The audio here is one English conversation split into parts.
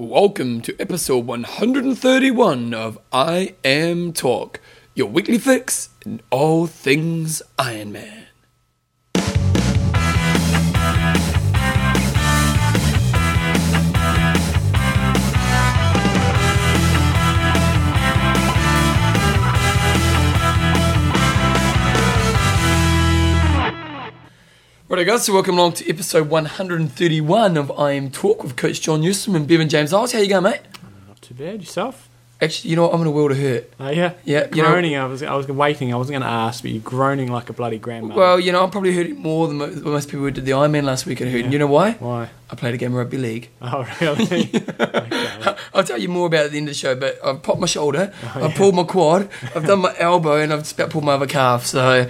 Welcome to episode 131 of IMTalk, your weekly fix in all things Ironman. Right, guys, so welcome along to episode 131 of IMTalk with Coach John Newsom and Bevan James Eyles. How you going, mate? Not too bad. Yourself? Actually, you know what? I'm in a world of hurt. Oh yeah, Yeah, you know- groaning. I was, I was waiting. I wasn't going to ask, but you're groaning like a bloody grandma. Well, you know, I'm probably hurting more than most people who did the Ironman last week are hurting. You know why? why? I played a game of rugby league. Oh really? okay. I'll tell you more about it at the end of the show, but I've popped my shoulder, Oh, I've pulled my quad, I've done my elbow, and I've just about pulled my other calf. So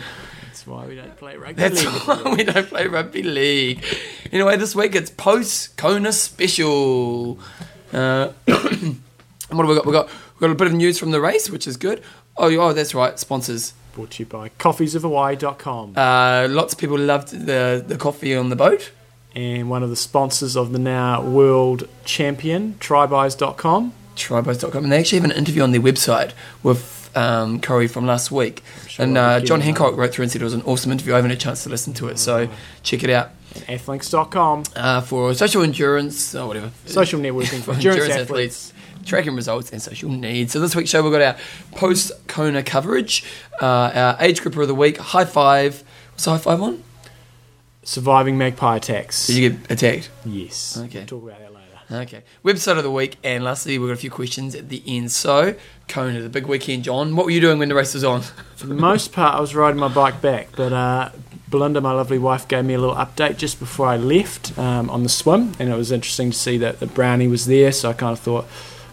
why we don't play rugby that's league. why we don't play rugby league. Anyway, this week it's post Kona special. Uh, what have we got? We got we got a bit of news from the race, which is good. Oh, oh, that's right, sponsors. Brought to you by coffeesofhawaii.com Uh, lots of people loved the the coffee on the boat. and one of the sponsors of the now world champion Tribeyes.com. Tribos.com, and they actually have an interview on their website with um, Corey from last week. Sure and uh, John Hancock wrote through and said it was an awesome interview. I haven't had a chance to listen to it, so check it out. Athlinks.com. Uh, for social endurance, or whatever. Social networking for endurance, athletes. tracking results and social needs. So this week's show we've got our post Kona coverage, uh, our age grouper of the week, high five. What's the high five on? Surviving magpie attacks. Did you get attacked? yes. Okay. Talk about that. Okay. Website of the week, and lastly, we've got a few questions at the end. So, Kona, the big weekend, John. What were you doing when the race was on? For the most part, I was riding my bike back, but uh, Belinda, my lovely wife, gave me a little update just before I left um, on the swim, and it was interesting to see that, the Brownie was there, so I kind of thought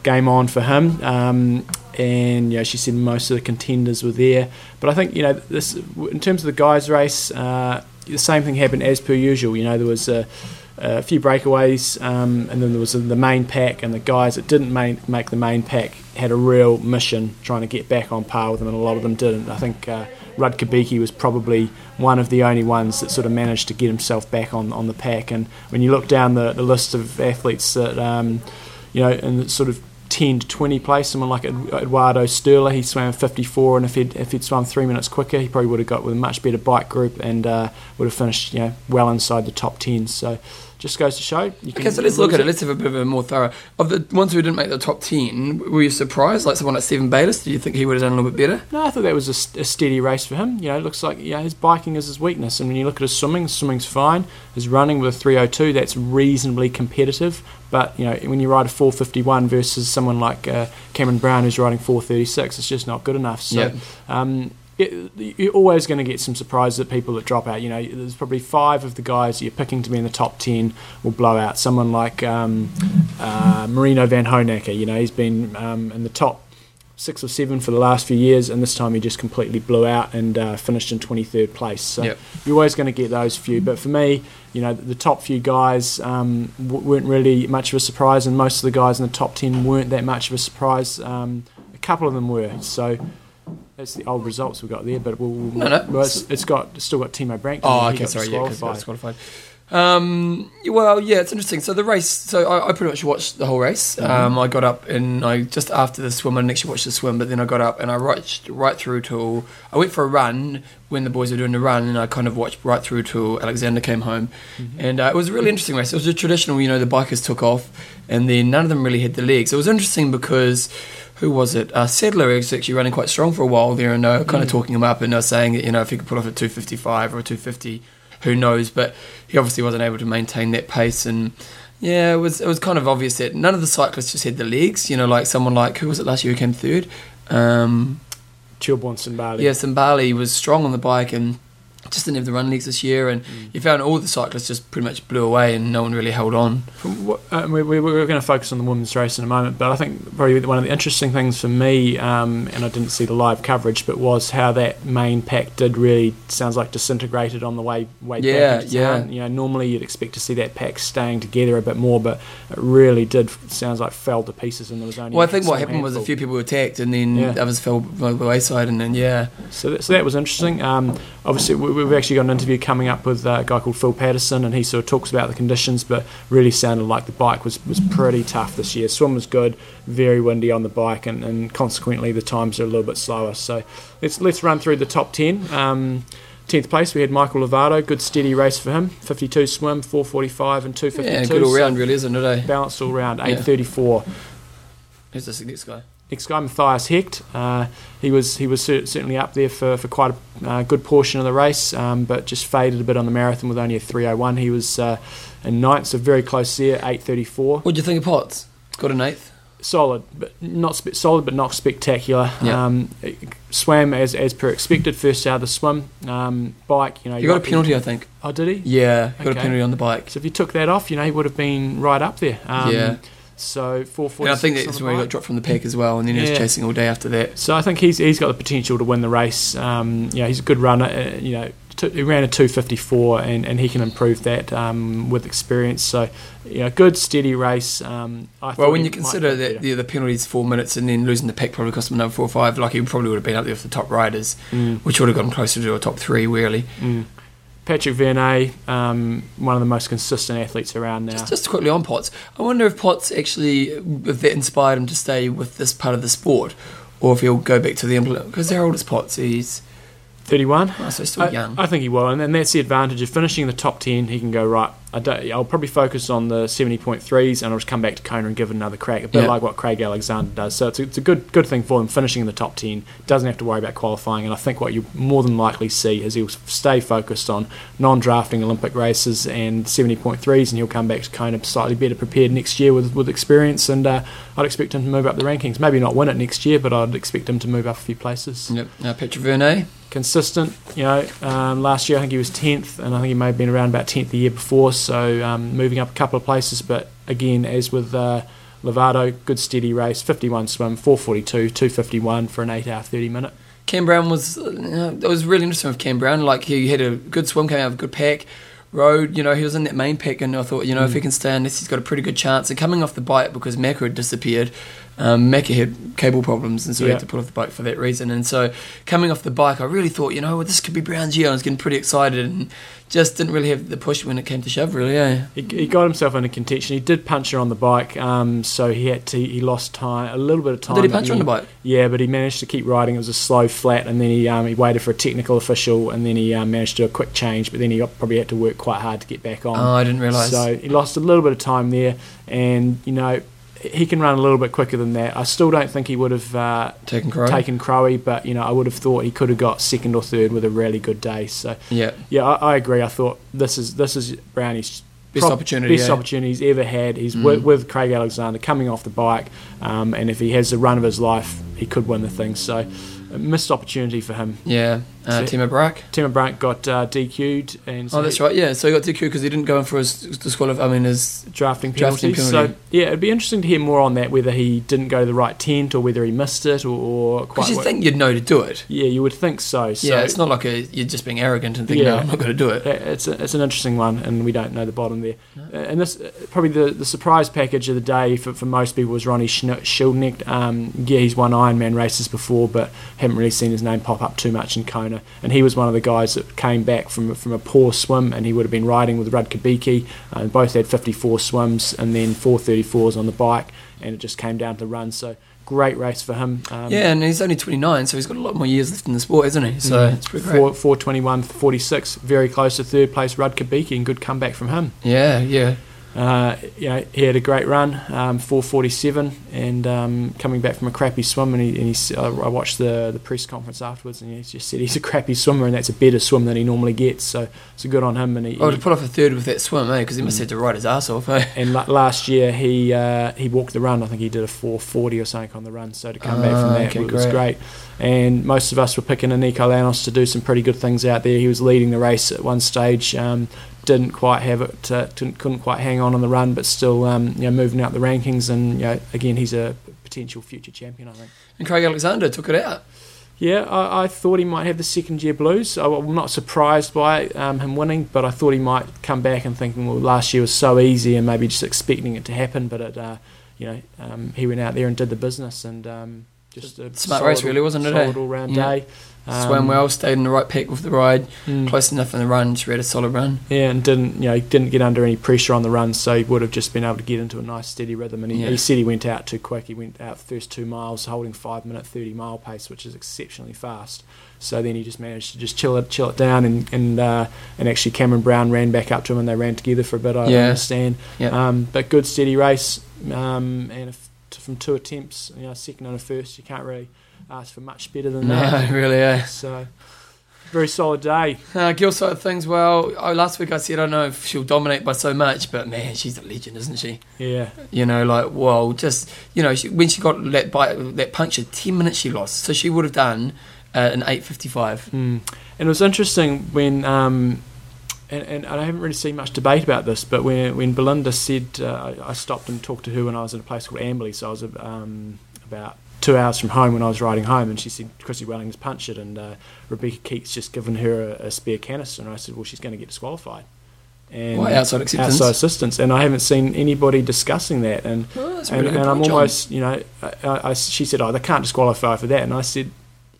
game on for him. Um, and know, she said most of the contenders were there, but I think you know this in terms of the guys' race, uh, the same thing happened as per usual. You know, there was a a few breakaways, um, and then there was the main pack, and the guys that didn't main, make the main pack had a real mission trying to get back on par with them, and a lot of them didn't. I think uh, Rutger Beke was probably one of the only ones that sort of managed to get himself back on, on the pack. And when you look down the, the list of athletes that, um, you know, in the sort of 10 to 20 place, someone like Eduardo Sturla, he swam 54, and if he'd, if he'd swum three minutes quicker, he probably would have got with a much better bike group and uh, would have finished, you know, well inside the top 10. So just goes to show. You can Okay, so let's look at it. Let's have a bit of a more thorough. Of the ones who didn't make the top 10, were you surprised? Like someone like Stephen Bayliss, do you think he would have done a little bit better? No, I thought that was a, a steady race for him. You know, it looks like yeah, his biking is his weakness, and when you look at his swimming, swimming's fine. His running with a 302, that's reasonably competitive. But you know, when you ride a 451 versus someone like uh, Cameron Brown who's riding 436, it's just not good enough. So. Yeah. Um, it, you're always going to get some surprises at people that drop out. You know, there's probably five of the guys you're picking to be in the top ten will blow out. Someone like um, uh, Marino Vanhoenacker, you know, he's been um, in the top six or seven for the last few years, and this time he just completely blew out and uh, finished in 23rd place. So Yep. you're always going to get those few. But for me, you know, the top few guys um, w- weren't really much of a surprise, and most of the guys in the top 10 weren't that much of a surprise. Um, a couple of them were. So that's the old results we got there. But we'll, we'll, No, no. it's, it's got still got Timo Bracht. Oh, okay, sorry, yeah, because disqualified. disqualified. Um, well, yeah, it's interesting. So the race, so I, I pretty much watched the whole race. Mm-hmm. Um, I got up and I just after the swim, I didn't actually watch the swim, but then I got up and I watched right through till I went for a run when the boys were doing the run, and I kind of watched right through till Alexander came home, Mm-hmm. and uh, it was a really interesting race. It was a traditional, you know, the bikers took off, and then none of them really had the legs. It was interesting because who was it? Uh, Stadler was actually running quite strong for a while there, and were kind of talking him up, and were saying that you know if he could put off a 255 or a 250, who knows? But he obviously wasn't able to maintain that pace, and yeah, it was it was kind of obvious that none of the cyclists just had the legs. You know, like someone like who was it last year who came third? Um, Torbjørn Sindballe. yeah, Sindballe was strong on the bike and just didn't have the run legs this year, and you found all the cyclists just pretty much blew away, and no one really held on. What, uh, we, we, we're going to focus on the women's race in a moment, but I think probably one of the interesting things for me, um, and I didn't see the live coverage, but was how that main pack did really sounds like disintegrated on the way way Yeah, back into yeah. You know, normally you'd expect to see that pack staying together a bit more, but it really did sounds like fell to pieces, and there was only. Well, I think what happened was a few people were attacked, and then Yeah. others fell by the wayside, and then yeah, So that, so that was interesting. Um, obviously, we, we've actually got an interview coming up with a guy called Phil Patterson, and he sort of talks about the conditions, but really sounded like the bike was, was pretty tough this year. Swim was good, very windy on the bike, and, and consequently the times are a little bit slower. So let's let's run through the top ten. Um, 10th place, we had Michael Lovato. Good steady race for him. 52 swim, 445 and 252. Yeah, good all round, really, isn't it? Eh? Balanced all round, 834. Who's this next guy? Next guy, Matthias Hecht. Uh, he was he was cer- certainly up there for, for quite a uh, good portion of the race, um, but just faded a bit on the marathon with only a 301. He was uh, in ninth, so very close there, 834. What do you think of Potts? Got an eighth. Solid, but not spe- solid, but not spectacular. Um, swam as as per expected. First out of the swim. Um, bike, you know, You got a penalty, I think. Oh, did he? Yeah, got a penalty on the bike. So if you took that off, you know, he would have been right up there. Um, Yeah. So 446 And I think that's where he got dropped from the pack as well, and then he Yeah. was chasing all day after that. So I think he's he's got the potential to win the race. Um, you know, he's a good runner. Uh, you know, t- he ran a 254, and, and he can improve that um, with experience. So, know, good steady race. Um, I Well, when you consider that the, the penalties four minutes and then losing the pack probably cost him another four or five, like he probably would have been up there with the top riders, Mm, which would have gotten closer to a top three, really. mm. Patrick Vernay, um, one of the most consistent athletes around now. Just, just quickly on Potts, I wonder if Potts actually, if that inspired him to stay with this part of the sport, or if he'll go back to the implement. Because how old is Potts? He's 31. oh, so still I, young. I think he will, and, and that's the advantage of finishing the top ten. He can go right. I don't, I'll probably focus on the seventy point threes, and I'll just come back to Kona and give it another crack, a bit Yeah. like what Craig Alexander does. So it's a, it's a good good thing for him finishing in the top ten. Doesn't have to worry about qualifying, and I think what you more than likely see is he'll stay focused on non-drafting Olympic races and seventy point threes, and he'll come back to Kona slightly better prepared next year with with experience. And uh, I'd expect him to move up the rankings. Maybe not win it next year, but I'd expect him to move up a few places Yep. Now Patrick Vernay. Consistent. You know, um, last year I think he was tenth, and I think he may have been around about tenth the year before. So um, moving up a couple of places, but again, as with uh, Lovato, good steady race, fifty-one swim, four forty-two, two fifty-one for an eight-hour thirty minute. Cam Brown was, uh, you know, it was really interesting with Cam Brown. Like he had a good swim, came out of a good pack. Road, you know, he was in that main pack, and I thought, you know, if he can stay on this, he's got a pretty good chance. And coming off the bike because Macca had disappeared, um, Macca had cable problems, and so he Yeah. had to pull off the bike for that reason. And so coming off the bike, I really thought, you know, well, this could be Brown's year. I was getting pretty excited, and just didn't really have the push when it came to shove, really. Yeah. He, he got himself into contention. He did punch her on the bike, um, so he had to. He lost time, a little bit of time. Did he punch her on the bike? Yeah, but he managed to keep riding. It was a slow flat, and then he um, he waited for a technical official, and then he um, managed to do a quick change. But then he got, probably had to work quite hard to get back on. Oh, I didn't realise. So he lost a little bit of time there, and you know he can run a little bit quicker than that. I still don't think he would have uh, Taking Crow. taken Crowe, but you know I would have thought he could have got second or third with a really good day. So Yeah. yeah, I, I agree. I thought this is this is Brownie's Best opportunity, best yeah. opportunity he's ever had. He's Mm. with, with Craig Alexander coming off the bike, um, and if he has the run of his life, he could win the thing. So missed opportunity for him. Yeah. Uh, So- Timo Bracht. Tim Brandt got uh, DQ'd, and so Oh, that's right. Yeah. So he got DQ'd because he didn't go in for his disqualif. I mean, his drafting Drafting penalty. So yeah, it'd be interesting to hear more on that. Whether he didn't go to the right tent, or whether he missed it, or, or quite. because you think you'd know to do it. yeah, you would think so. so yeah, it's not like a, you're just being arrogant and thinking, Yeah. no, I'm not going to do it. It's, a, it's an interesting one, and we don't know the bottom there. Uh, and this uh, probably the, the surprise package of the day for, for most people was Ronnie Schildknecht. Um, yeah, he's won Ironman races before, but haven't really seen his name pop up too much in Kona. And he was one of the guys that came back from from a poor swim, and he would have been riding with Rutger Beke. Uh, both had 54 swims and then 434s on the bike, and it just came down to run. So great race for him. Um, yeah, and he's only 29, so he's got a lot more years left in the sport, hasn't he? So it's pretty great. Four, 421, 46, very close to third place. Rutger Beke, and good comeback from him. Yeah, yeah. Uh, you know, he had a great run, um, 447, and um, coming back from a crappy swim. And he, and he I watched the the press conference afterwards, and he just said he's a crappy swimmer, and that's a better swim than he normally gets. So it's so good on him. And he, Oh, to put off a third with that swim, eh? Because he must have to ride his ass off, eh? and la- last year he uh, he walked the run. I think he did a 440 or something on the run. So to come back from Ah, that okay, was great. great. And most of us were picking a Eneko Llanos to do some pretty good things out there. He was leading the race at one stage. Um, didn't quite have it, uh, couldn't quite hang on on the run, but still, um, you know, moving out the rankings. And you know, again, he's a potential future champion, I think. And Craig Alexander took it out. Yeah, I, I thought he might have the second year blues. I, am not surprised by um, him winning, but I thought he might come back and thinking, well, last year was so easy, and maybe just expecting it to happen. But it, uh, you know, um, he went out there and did the business, and um, just a Smart race, really, wasn't it, eh? Solid all round Yeah. day. Swam Um, well, stayed in the right peak with the ride, mm. close enough in the run. She had a solid run. Yeah, and didn't you know didn't get under any pressure on the run, so he would have just been able to get into a nice steady rhythm. And he, Yeah. he said he went out too quick. He went out first two miles holding five minute thirty mile pace, which is exceptionally fast. So then he just managed to just chill it, chill it down, and and uh, and actually Cameron Brown ran back up to him, and they ran together for a bit. I Yeah. understand. Yeah. Um, but good steady race, um, and if, from two attempts, you know, second and a first, you can't really ask for much better than No, that. really, yeah. So very solid day. Uh, Gil side of things, well, oh, last week I said I don't know if she'll dominate by so much, but man, she's a legend, isn't she? Yeah. You know, like, well, just, you know, she, when she got that, bite, that puncture, 10 minutes she lost. So she would have done uh, an 8.55. Mm. And it was interesting when, um, and, and I haven't really seen much debate about this, but when when Belinda said, uh, I I stopped and talked to her when I was in a place called Amberley, so I was um, about two hours from home when I was riding home, and she said Chrissie Welling's punched it, and uh, Rebecca Keats just given her a, a spare canister, and I said, well, she's going to get disqualified. And Why, outside acceptance? outside assistance, and I haven't seen anybody discussing that, and Oh, that's and, really and I'm almost, you know, I, I, I- she said, oh, they can't disqualify for that, and I said,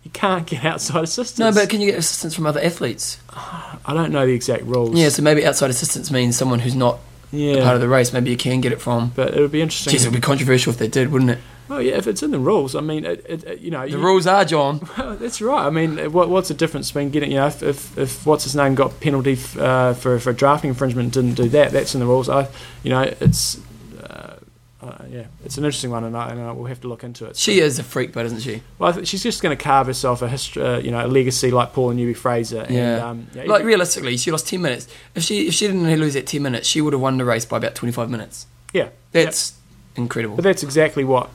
you can't get outside assistance. No, but can you get assistance from other athletes? I don't know the exact rules. Yeah, so maybe outside assistance means someone who's not yeah. part of the race. Maybe you can get it from. but it would be interesting. Jeez, it would be controversial if they did, wouldn't it? Well, yeah, if it's in the rules, I mean, it, it, you know, The you- rules are, John. Well, that's right. I mean, what, what's the difference between getting, you know, if, if, if what's his name got penalty f- uh, for for drafting infringement, didn't do that, that's in the rules. I, you know, it's. Uh, uh, yeah, it's an interesting one, and, I, and I, we'll have to look into it. She is a freak, but isn't she? Well, I think she's just going to carve herself a history, uh, you know, a legacy like Paula Newby Fraser. And, Yeah. um, yeah, Like realistically, she lost ten minutes. If she if she didn't lose that ten minutes, she would have won the race by about twenty five minutes. yeah, That's incredible. But that's exactly what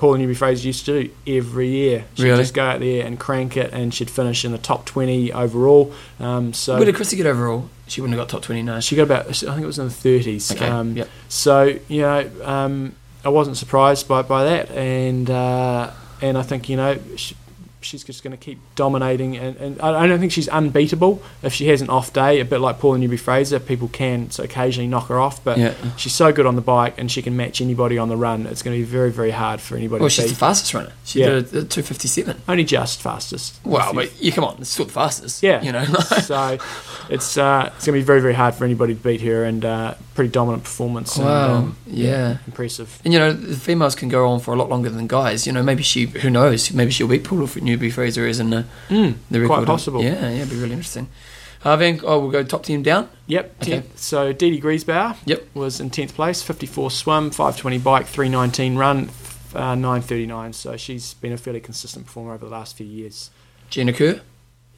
Paula Newby Fraser used to do every year. She'd Really? just go out there and crank it, and she'd finish in the top 20 overall. Um, so Where did Chrissie get overall? She wouldn't have got top twenty nine. she got about, I think it was in the 30s. Okay. Um, yep. So, you know, um, I wasn't surprised by, by that. And, uh, and I think, you know, she, she's just going to keep dominating. And, and I don't think she's unbeatable if she has an off day, a bit like Paula Newby Fraser. People can so occasionally knock her off. But Yeah. she's so good on the bike and she can match anybody on the run. It's going to be very, very hard for anybody Well, she's beat. the fastest runner. She Yeah. did a two fifty seven. Only just fastest. Well, but you come on, it's still the fastest. yeah, you know. so it's uh, it's going to be very very hard for anybody to beat her, and uh, pretty dominant performance. And, wow. um, yeah. impressive. And you know, the females can go on for a lot longer than guys. You know, maybe she, who knows, maybe she'll beat Paula Newby Fraser as in the, Mm, the record. quite possible. Yeah, yeah, it'd be really interesting. Uh, then, oh, we'll go top team down. Yep. Okay. So Dede Griesbauer Yep. was in tenth place, fifty four swim, five twenty bike, three nineteen run, uh, nine thirty nine. So she's been a fairly consistent performer over the last few years. Gina Kehr.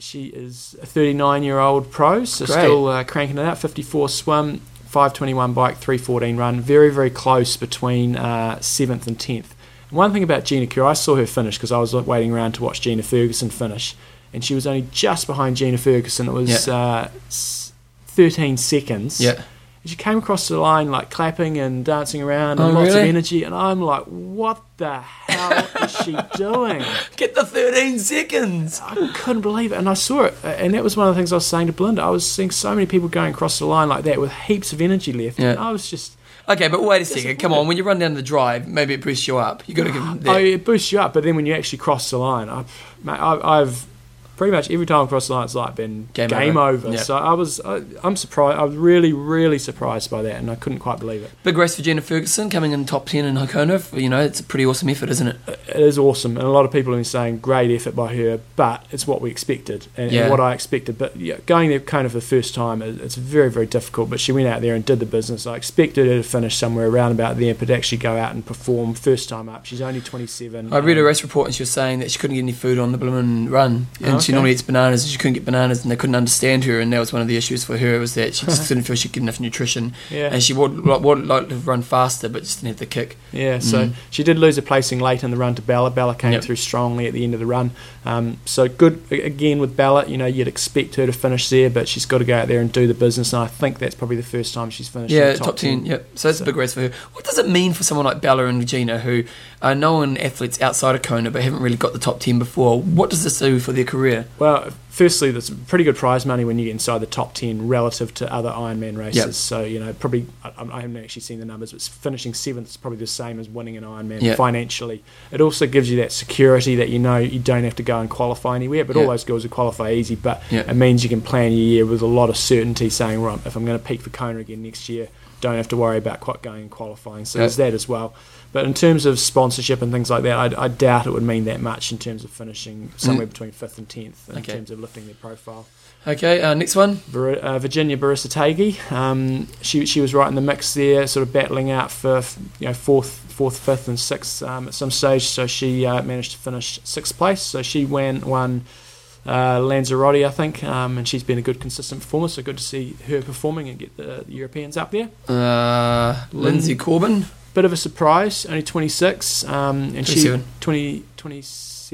She is a 39 year old pro, so Great. still uh, cranking it out. 54 swim, 521 bike, 314 run. Very, very close between uh, 7th and 10th. One thing about Gina Kehr, I saw her finish because I was waiting around to watch Gina Ferguson finish, and she was only just behind Gina Ferguson. It was uh, 13 seconds. Yeah. And she came across the line like clapping and dancing around and Oh, lots of energy, and I'm like, what the hell is she doing? Get the 13 seconds. I couldn't believe it, and I saw it, and that was one of the things I was saying to Belinda. I was seeing so many people going across the line like that with heaps of energy left. Yeah. And I was just, Okay, but wait a second. Come on, when you run down the drive, maybe it boosts you up. You got to give them oh, it boosts you up, but then when you actually cross the line, I, mate, I, I've pretty much every time I cross the line, it's like been Game game, over. over. Yeah. So I was, I, I'm surprised. I was really, really surprised by that, and I couldn't quite believe it. Big race for Gina Ferguson coming in top 10 in Hokona. You know, it's a pretty awesome effort, isn't it? It is awesome, and a lot of people have been saying great effort by her, but it's what we expected and, and what I expected. But yeah, going there kind of for the first time, it- it's very, very difficult. But she went out there and did the business. I expected her to finish somewhere around about there, but actually go out and perform first time up. She's only 27. I read a race report and she was saying that she couldn't get any food on the blooming run. And Oh, she okay. normally eats bananas and she couldn't get bananas and they couldn't understand her. And that was one of the issues for her was that she just didn't feel she could get enough nutrition. Yeah, And she would, like, would like to run faster but just didn't have the kick. yeah. So Mm. she did lose a placing late in the run to Bella. Bella came Yep. through strongly at the end of the run. Um, so good again with Bella. You know, you'd expect her to finish there, but she's got to go out there and do the business. And I think that's probably the first time she's finished. in Yeah, the top, 10. Yep. So that's So- a big race for her. What does it mean for someone like Bella and Regina who are known athletes outside of Kona but haven't really got the top 10 before? What does this do for their career? Well, firstly, there's pretty good prize money when you get inside the top 10 relative to other Ironman races. Yep. So, you know, probably, I, I haven't actually seen the numbers, but finishing seventh is probably the same as winning an Ironman Yep. financially. It also gives you that security that you know you don't have to go and qualify anywhere, but all those girls will qualify easy. But Yep. it means you can plan your year with a lot of certainty saying, right, if I'm going to peak for Kona again next year, don't have to worry about quite going and qualifying. So Yep. there's that as well. But in terms of sponsorship and things like that, I, I doubt it would mean that much in terms of finishing somewhere between fifth and tenth in Mm. Okay. terms of lifting their profile. Okay, uh, next one. Vir- uh, Virginia Berasategui, um, she she was right in the mix there, sort of battling out for f- you know fourth, fourth, fifth, and sixth um, at some stage. So she uh, managed to finish sixth place. So she won won uh, Lanzarote, I think, um, and she's been a good consistent performer. So good to see her performing and get the, Europeans up there. Uh, Linsey Corbin. Bit of a surprise, only 26, um, and 27. she 20,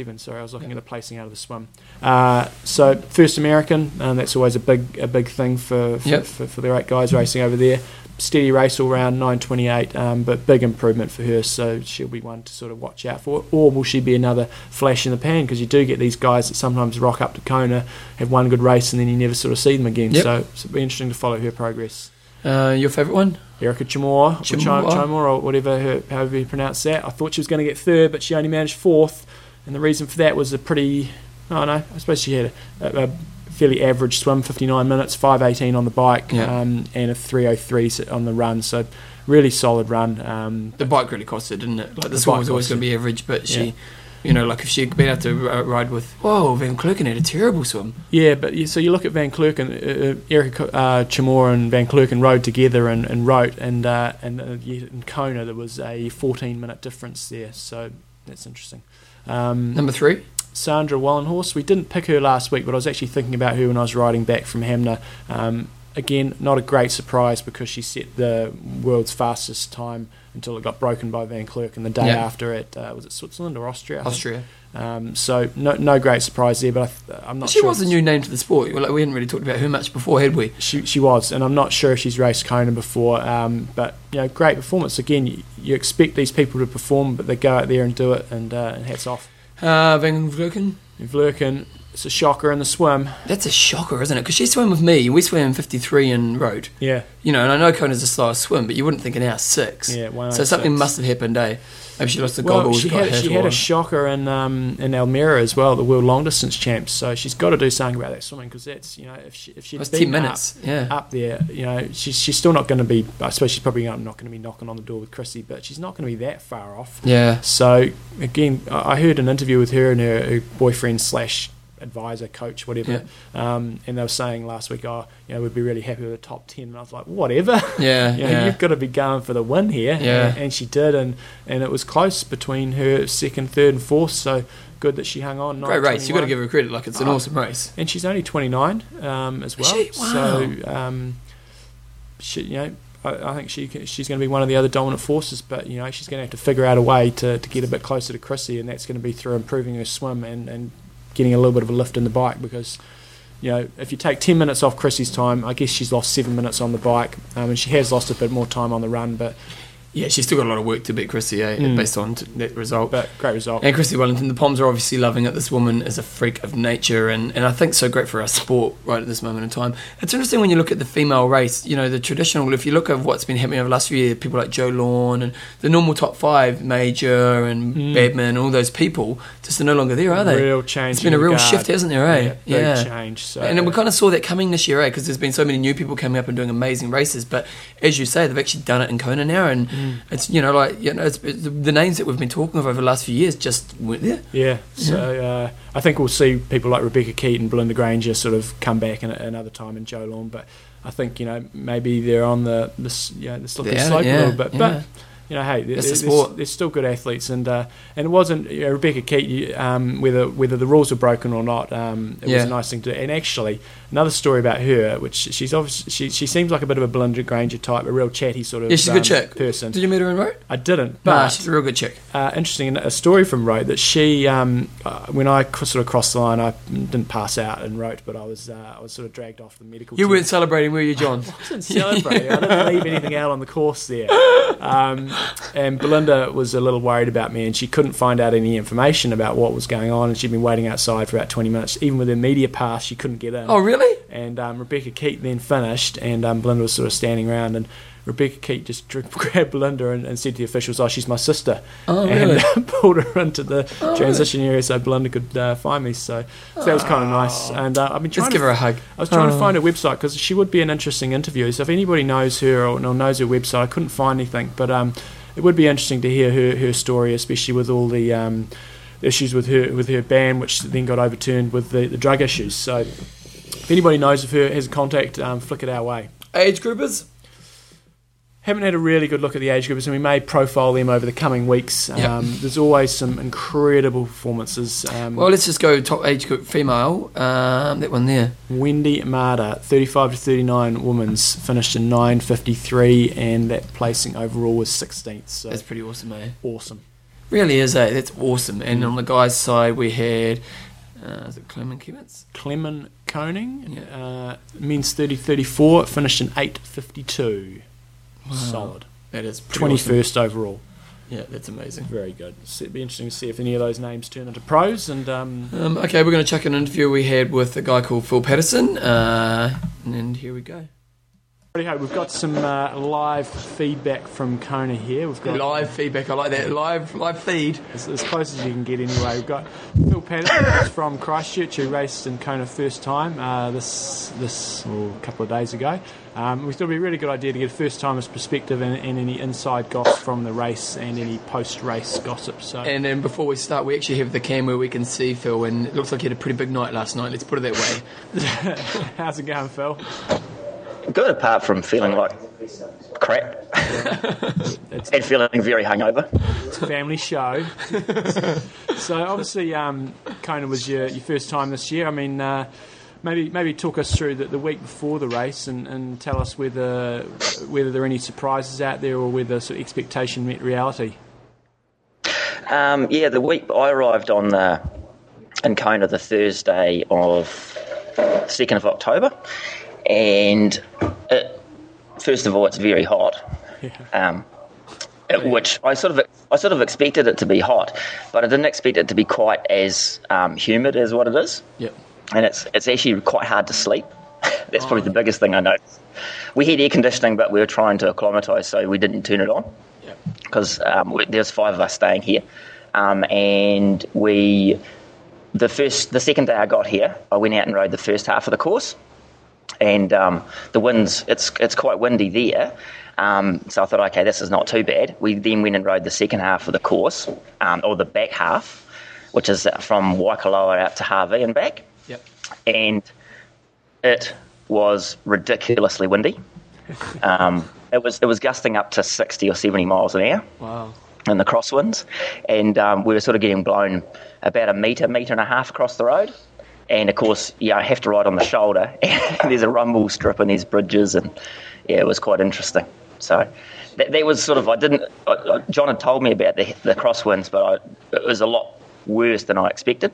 27. Sorry, I was looking at the placing out of the swim. Uh, so first American, um, that's always a big a big thing for for, Yep. for, for the right guys racing over there. Steady race all round, 9:28, um, but big improvement for her. So she'll be one to sort of watch out for. Or will she be another flash in the pan? Because you do get these guys that sometimes rock up to Kona, have one good race, and then you never sort of see them again. Yep. So, it'll be interesting to follow her progress. Uh, your favourite one? Erika Csomor, or Chim- Csomor. Csomor, or whatever, her, however you pronounce that. I thought she was going to get third, but she only managed fourth, and the reason for that was a pretty, oh no, I suppose she had a, a fairly average swim, 59 minutes, 5:18 on the bike, Yeah. um, and a 3:03 on the run. So really solid run. Um, The bike really cost her, didn't it? Like The one was always going to be average, but she, Yeah. you know, like if she'd been able to uh, ride with, whoa, Van Vlerken had a terrible swim. Yeah, but you, so you look at Van Vlerken, uh, uh, Eric uh, Csomor and Van Vlerken rode together and, and wrote, and uh, and uh, in Kona there was a 14 minute difference there, so that's interesting. Um, Number three. Sandra Wallenhorst, we didn't pick her last week, but I was actually thinking about her when I was riding back from Hanmer. Um, again, not a great surprise because she set the world's fastest time until it got broken by Van Vlerken the day Yeah. after at uh, was it Switzerland or Austria? Austria. Um, so no, no great surprise there, but I I'm not sure. she sure. was a new name to the sport. Like, we hadn't really talked about her much before, had we? She, she was, and I'm not sure if she's raced Kona before. Um, but you know, great performance. Again, you, you expect these people to perform, but they go out there and do it, and, uh, and hats off. Uh, Van Klerken. Vlerken, it's a shocker in the swim. That's a shocker, isn't it? Because she swam with me. We swam 53 and rode. Yeah, You know, and I know Kona's a slower swim, but you wouldn't think an hour six. yeah. So something must have happened, eh? Maybe she lost the Well, goggles. she had she had a shocker in um, in Almere as well, the world long distance champs. So she's got to do something about that swimming because that's you know if she if she'd 10 minutes. yeah. up, up there, you know she's she's still not going to be. I suppose she's probably not going to be knocking on the door with Chrissie, but she's not going to be that far off. yeah. So again, I I heard an interview with her and her, her boyfriend slash advisor, coach, whatever, um, and they were saying last week, oh, you know, we'd be really happy with the top ten. And I was like, whatever. Yeah. You know, yeah. you've got to be going for the win here, Yeah. and, and she did, and and it was close between her second, third, and fourth. So good that she hung on. Great race. You've got to give her credit. Like, it's an Oh. awesome race. And she's only 29 um, as well. she? So, um, she, you know, I, I think she she's going to be one of the other dominant forces. But you know, she's going to have to figure out a way to, to get a bit closer to Chrissie, and that's going to be through improving her swim and, and getting a little bit of a lift in the bike because. You know, if you take ten minutes off Chrissie's time, I guess she's lost seven minutes on the bike, um, and she has lost a bit more time on the run. But Yeah, she's still got a lot of work to beat Chrissie, eh? Mm. Based on that result. but great result. And Chrissie Wellington, the Poms are obviously loving it. This woman is a freak of nature, and, and I think so great for our sport right at this moment in time. It's interesting when you look at the female race, you know, the traditional, if you look at what's been happening over the last few years, people like Jo Lawn and the normal top five, Major and Mm. Badmann, all those people, just are no longer there, are they? Real change. It's been a real regard. shift, hasn't there, eh? Yeah, big change. So, And we kind of saw that coming this year, eh? Because there's been so many new people coming up and doing amazing races. But as you say, they've actually done it in Kona now, and Mm. It's you know like you know it's, it's the, the names that we've been talking of over the last few years just weren't there. Yeah, so uh, I think we'll see people like Rebecca Keaton, Belinda Granger sort of come back in another time in Jo Lawn, but I think you know maybe they're on the this you know the slippery Yeah, slope yeah, a little bit, yeah. but you know hey, It's there's, the sport. there's still good athletes, and uh, and it wasn't you know, Rebecca Keaton um, whether whether the rules were broken or not. Um, it was a nice thing to do, and actually another story about her, which she's obviously she, she seems like a bit of a Belinda Granger type, a real chatty sort of Yeah, she's a good um, chick. person. Did you meet her in Roth? I didn't, but Nah, she's a real good chick. uh, interesting a story from Roth that she um, uh, when I sort of crossed the line I didn't pass out and Roth but I was uh, I was sort of dragged off the medical You team. weren't celebrating, were you, John? I wasn't celebrating I didn't leave anything out on the course there um, and Belinda was a little worried about me, and she couldn't find out any information about what was going on. And she'd been waiting outside for about 20 minutes. Even with her media pass, she couldn't get in. Oh, really? And um, Rebekah Keat then finished, and um, Belinda was sort of standing around, and Rebekah Keat just grabbed Belinda and, and said to the officials, "Oh, she's my sister," Oh, and really? uh, pulled her into the Oh, transition area so Belinda could uh, find me. So, so that was kind of nice. And uh, I've been trying Let's to give her a hug. I was trying to Oh. find her website because she would be an interesting interview. So if anybody knows her or, or knows her website, I couldn't find anything. But um, it would be interesting to hear her, her story, especially with all the um, issues with her with her ban, which then got overturned with the, the drug issues. So if anybody knows of her, has a contact, um, flick it our way. Age groupers? Haven't had a really good look at the age groups, and we may profile them over the coming weeks. Um, Yeah. There's always some incredible performances. Um, Well, let's just go top age group female. Um, that one there. Wendy Marta, 35 to 39 women's, finished in 9.53, and that placing overall was 16th. So That's pretty awesome, eh? awesome. Really is, eh? That's awesome. And on the guys' side, we had. Uh, is it Clement Kivitz? Clement Koning, Yeah. uh, men's 30 34, finished in 8.52. Wow. Solid. That is pretty 21st overall. Yeah, that's amazing. Very good. So it'd be interesting to see if any of those names turn into pros. And um, Um, okay, we're going to check an interview we had with a guy called Phil Patterson. Uh, and here we go. Righty-ho, we've got some uh, live feedback from Kona here. We've got Live feedback, I like that. Live live feed. as, as close as you can get anyway. We've got Phil Patterson from Christchurch who raced in Kona first time uh, this this oh, couple of days ago. Um, we thought it'd be a really good idea to get a first timer's perspective and, and any inside gossip from the race and any post race gossip. So And then before we start, we actually have the cam where we can see Phil, and it looks like he had a pretty big night last night. Let's put it that way. how's it going, Phil? Good, apart from feeling like crap and feeling very hungover. It's a family show. so obviously, um, Kona was your, your first time this year. I mean. Uh, Maybe, maybe talk us through the, the week before the race and, and tell us whether whether there are any surprises out there or whether sort of expectation met reality. Um, yeah, the week I arrived on the, in Kona the Thursday of 2nd of October, and it, first of all, it's very hot. Um, it- which I sort of I sort of expected it to be hot, but I didn't expect it to be quite as um, humid as what it is. Yep. and it's it's actually quite hard to sleep. That's probably the biggest thing I noticed. We had air conditioning, but we were trying to acclimatise, so we didn't turn it on Yep. because um, there's five of us staying here, um, and we the first the second day I got here, I went out and rode the first half of the course, and um, the winds it's it's quite windy there. Um, so I thought, okay, this is not too bad. We then went and rode the second half of the course, um, or the back half, which is from Waikoloa out to Hawi and back Yep. and it was ridiculously windy. Um, it was it was gusting up to sixty or seventy miles an hour Wow. in the crosswinds, and um, we were sort of getting blown about a metre, metre and a half across the road. And of course, yeah, I have to ride on the shoulder. And there's a rumble strip and there's bridges, and yeah, it was quite interesting. So that, that was sort of I didn't. I, I, John had told me about the the crosswinds, but I, it was a lot worse than I expected.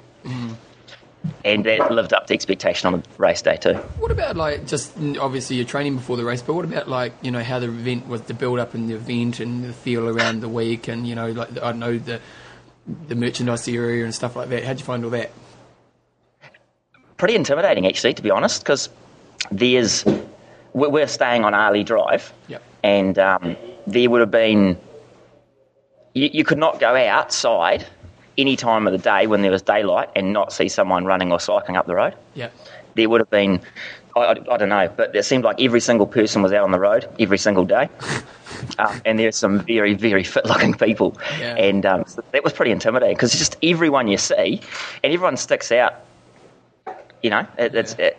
And that lived up to expectation on the race day too. What about like just mm, obviously you're training before the race, but what about like you know how the event was, the build up in the event and the feel around the week, and you know like I know the the merchandise area and stuff like that. How'd you find all that? Pretty intimidating actually, to be honest, because there's we're staying on Alii Drive, Yep. and um, there would have been you, you could not go outside any time of the day when there was daylight and not see someone running or cycling up the road. Yep. There would have been. I, I, I don't know, but it seemed like every single person was out on the road every single day. Um, and there's some very, very fit-looking people, Yeah. and um, so that was pretty intimidating because just everyone you see, and everyone sticks out. You know, it, it's it,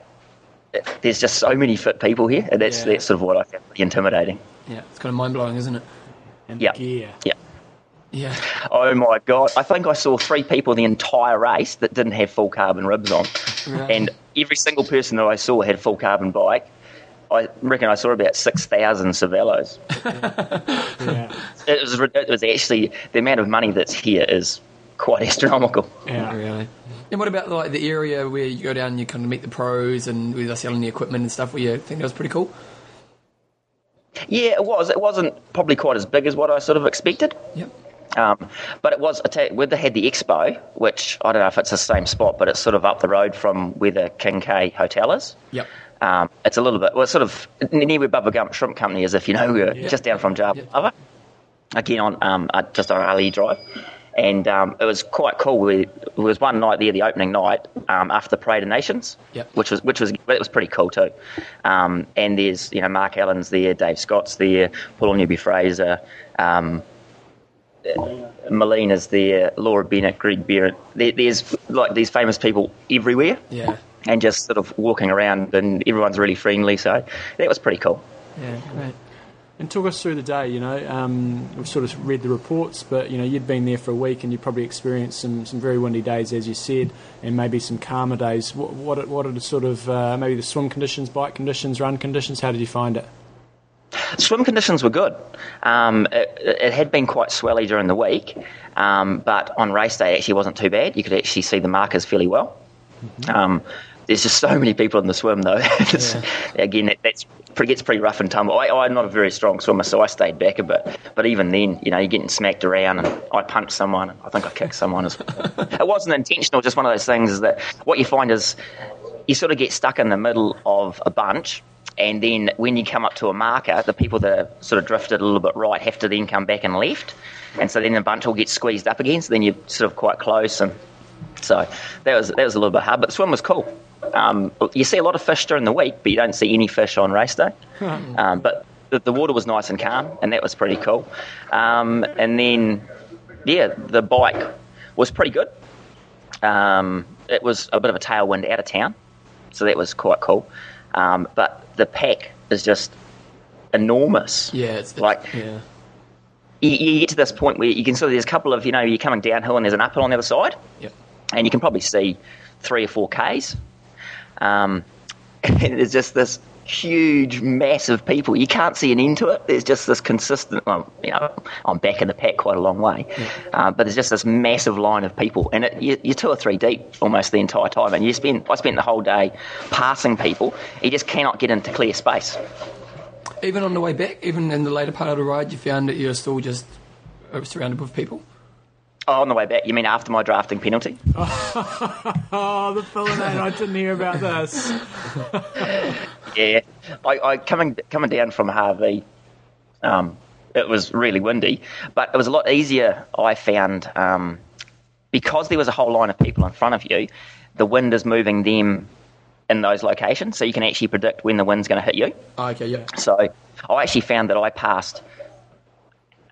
it, there's just so many fit people here, and that's that's sort of what I found pretty intimidating. Yeah. It's kind of mind blowing, isn't it? And Yeah. gear. Yeah. Yeah. Oh my god! I think I saw three people the entire race that didn't have full carbon ribs on, Really? and every single person that I saw had a full carbon bike. I reckon I saw about six thousand Cervelos. Yeah. It was it was actually the amount of money that's here is quite astronomical. Yeah. Really. And what about like the area where you go down and you kind of meet the pros and where they're selling the equipment and stuff? Where you think that was pretty cool? Yeah, it was. It wasn't probably quite as big as what I sort of expected. Yep. Um, but it was, where they had the expo, which I don't know if it's the same spot, but it's sort of up the road from where the King K Hotel is. Yep. Um, it's a little bit, well, it's sort of near where Bubba Gump Shrimp Company is, if you know, we're Yeah. just down from Java. Yeah. Again, on um, uh, just on Alii Drive. And um, it was quite cool. We, there was one night there, the opening night, um, after the Parade of Nations, Yep. which was which was it was pretty cool too. Um, and there's you know Mark Allen's there, Dave Scott's there, Paul Newby Fraser, um, Melina's there, Laura Bennett, Greg Barrett. There, there's like these famous people everywhere, Yeah. and just sort of walking around, and everyone's really friendly. So that was pretty cool. Yeah. Great. And talk us through the day. You know, um, we've sort of read the reports, but you know, you'd been there for a week, and you probably experienced some, some very windy days, as you said, and maybe some calmer days. What what are, what are the sort of uh, maybe the swim conditions, bike conditions, run conditions? How did you find it? Swim conditions were good. Um, it, it had been quite swelly during the week, um, but on race day it actually wasn't too bad. You could actually see the markers fairly well. Um, there's just so many people in the swim though. It's- Again, that that's pretty, gets pretty rough and tumble. I, I'm not a very strong swimmer, so I stayed back a bit. But even then, you know, you're getting smacked around, and I punched someone. And I think I kicked someone as well. it wasn't intentional. Just one of those things is that what you find is you sort of get stuck in the middle of a bunch. And then when you come up to a marker, the people that are sort of drifted a little bit right have to then come back and left. And so then the bunch will get squeezed up again. So then you're sort of quite close. And so that was that was a little bit hard. But the swim was cool. Um, you see a lot of fish during the week, but you don't see any fish on race day. Um, but the, the water was nice and calm, and that was pretty cool. Um, and then, yeah, the bike was pretty good. Um, it was a bit of a tailwind out of town, so that was quite cool. Um, but the pack is just enormous. Yeah. It's Like- Yeah. You, you get to this point where you can sort of, there's a couple of, you know, you're coming downhill and there's an uphill on the other side, Yep. and you can probably see three or four Ks. Um, and there's just this huge mass of people. You can't see an end to it. There's just this consistent. Well, you know, I'm back in the pack quite a long way, uh, but there's just this massive line of people, and it, you, you're two or three deep almost the entire time. And you spend. I spent the whole day passing people. You just cannot get into clear space. Even on the way back, even in the later part of the ride, you found that you're still just uh, surrounded with people. Oh, on the way back, you mean after my drafting penalty? Oh, the villain! I didn't hear about this. Yeah, I, I coming coming down from Hawi, um, it was really windy, but it was a lot easier. I found um, because there was a whole line of people in front of you, the wind is moving them in those locations, so you can actually predict when the wind's going to hit you. Oh, okay. Yeah. So I actually found that I passed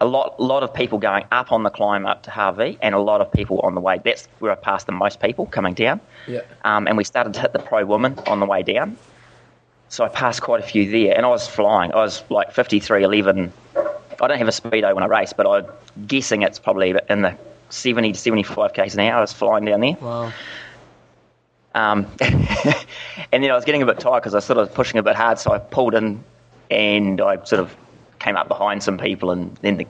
a lot, lot of people going up on the climb up to Hawi, and a lot of people on the way. That's where I passed the most people coming down. Yeah. Um, and we started to hit the pro woman on the way down. So I passed quite a few there, and I was flying. I was like 53.11. I don't have a speedo when I race, but I'm guessing it's probably in the 70 to 75 k's an hour. I was flying down there. Wow. Um, and then I was getting a bit tired because I was sort of pushing a bit hard, so I pulled in and I sort of came up behind some people, and then the,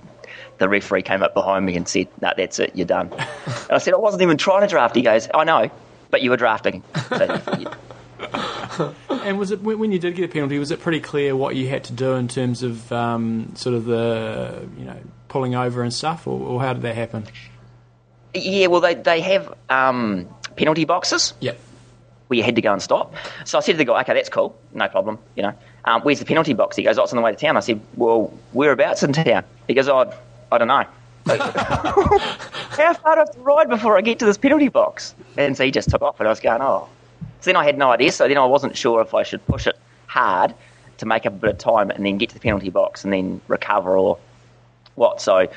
the referee came up behind me and said, No, that's it, you're done. and I said, I wasn't even trying to draft. He goes, I know, but you were drafting. So, yeah. And was it when when you did get a penalty? Was it pretty clear what you had to do in terms of um, sort of the you know pulling over and stuff, or, or how did that happen? yeah, well, they, they have um, penalty boxes. Yep. where you had to go and stop. So I said to the guy, okay, that's cool, no problem, you know. Um, where's the penalty box? He goes, oh, it's on the way to town. I said, well, whereabouts in town? He goes, oh, I don't know. How far do I have to ride before I get to this penalty box? And so he just took off, and I was going, oh. So then I had no idea, so then I wasn't sure if I should push it hard to make up a bit of time and then get to the penalty box and then recover or what. So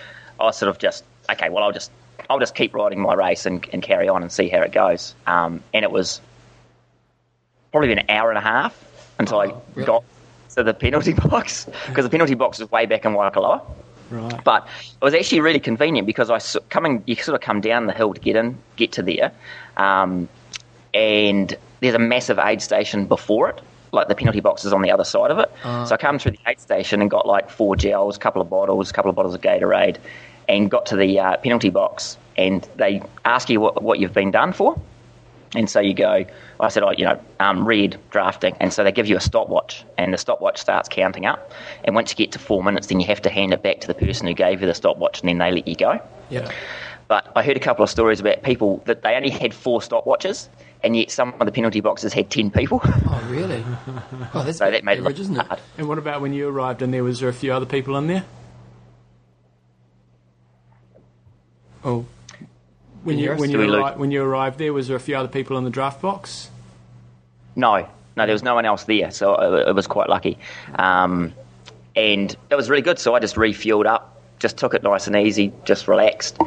I sort of just, okay, well, I'll just I'll just keep riding my race and, and carry on and see how it goes. Um, and it was probably an hour and a half until I Oh, really? got to the penalty box because the penalty box was way back in Waikoloa. Right. But it was actually really convenient because I coming you sort of come down the hill to get in, get to there, um, and there's a massive aid station before it. Like the penalty box is on the other side of it. so I come through the aid station and got like four gels, a couple of bottles, a couple of bottles of Gatorade, and got to the uh, penalty box. And they ask you what, what you've been done for. And so you go, I said, oh, you know, um, red drafting. And so they give you a stopwatch, and the stopwatch starts counting up. And once you get to four minutes, then you have to hand it back to the person who gave you the stopwatch, and then they let you go. Yeah. But I heard a couple of stories about people that they only had four stopwatches, and yet some of the penalty boxes had 10 people. Oh, really? Oh, that's so that made it average, look isn't it? hard. And what about when you arrived and there was there a few other people in there? Oh, When you you hear us? when you arri- when you arrived there, was there a few other people in the draft box? No, no, there was no one else there, so it, it was quite lucky. Um, and it was really good, so I just refueled up, just took it nice and easy, just relaxed.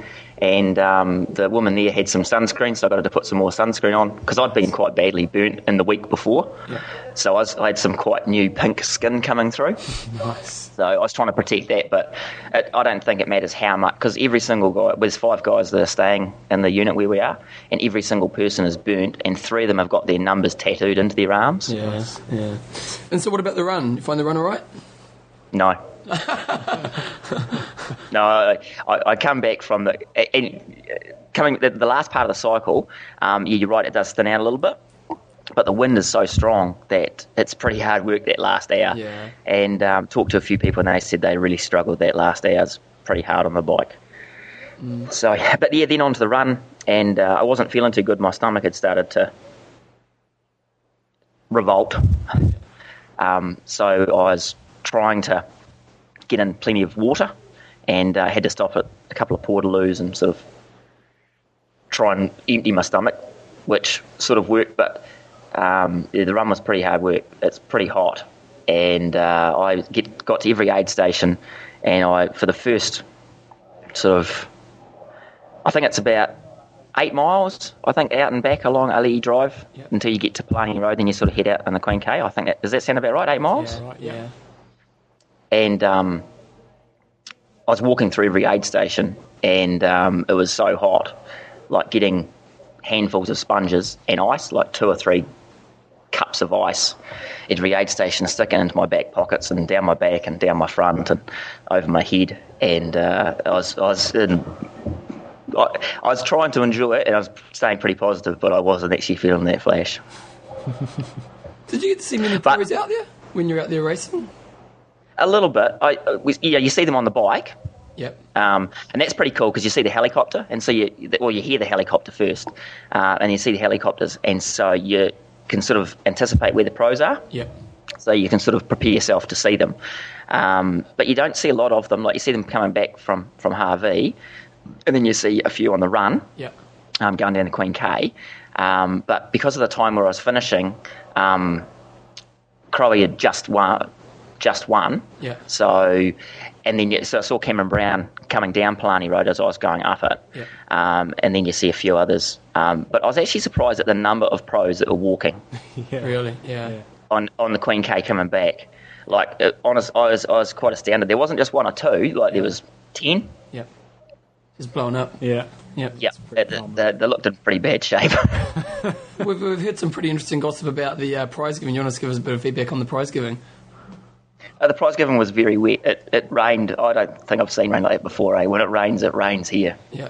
And um, the woman there had some sunscreen, so I got her to put some more sunscreen on because I'd been quite badly burnt in the week before. Yeah. So I, was, I had some quite new pink skin coming through. Nice. So I was trying to protect that, but it, I don't think it matters how much because every single guy, there's five guys that are staying in the unit where we are, and every single person is burnt, and three of them have got their numbers tattooed into their arms. yeah, yeah. And so, what about the run? You find the run all right? No. no, I, I I come back from the and coming the, the last part of the cycle. Um, yeah, you're right; it does thin out a little bit, but the wind is so strong that it's pretty hard work that last hour. Yeah. And um, talked to a few people, and they said they really struggled that last hour. It's pretty hard on the bike. So, but yeah, then on to the run, and uh, I wasn't feeling too good. My stomach had started to revolt. Um, so I was trying to get in plenty of water and uh, had to stop at a couple of portaloos and sort of try and empty my stomach, which sort of worked. But um, yeah, the run was pretty hard work. It's pretty hot, and uh, I get, got to every aid station, and I for the first sort of, I think it's about eight miles. I think out and back along Alii Drive Yep. until you get to Palani Road, then you sort of head out on the Queen K. I think that, does that sound about right? Eight miles Yeah, right. Yeah. and um, I was walking through every aid station, and um, it was so hot, like getting handfuls of sponges and ice, like two or three cups of ice, every aid station, sticking into my back pockets and down my back and down my front and over my head, and uh, I was I was in. I, I was trying to enjoy it and I was staying pretty positive, but I wasn't actually feeling that flash. Did you get to see many But- pros out there when you're out there racing? A little bit. I, I was, yeah, you see them on the bike, Yep. Um, and that's pretty cool because you see the helicopter, and so you well you hear the helicopter first, uh, and you see the helicopters, and so you can sort of anticipate where the pros are, Yep. so you can sort of prepare yourself to see them. Um, but you don't see a lot of them. Like you see them coming back from from Hawi, and then you see a few on the run Yep. um, going down the Queen K. Um, but because of the time where I was finishing, um, Crowe had just won, just won. Yeah. So, and then you, so I saw Cameron Brown coming down Palani Road as I was going up it. Yeah. Um, and then you see a few others. Um, but I was actually surprised at the number of pros that were walking Yeah. Really? Yeah. Yeah. on, on the Queen K coming back. Like, it, honest, I was, I was quite astounded. There wasn't just one or two, like there was 10. Yeah. It's blown up. Yeah. Yeah. Yeah, they, they, they looked in pretty bad shape. We've, we've heard some pretty interesting gossip about the uh, prize giving. You want to give us a bit of feedback on the prize giving? Uh, the prize giving was very wet. It, it rained. I don't think I've seen rain like that before. Eh? When it rains, it rains here. Yeah.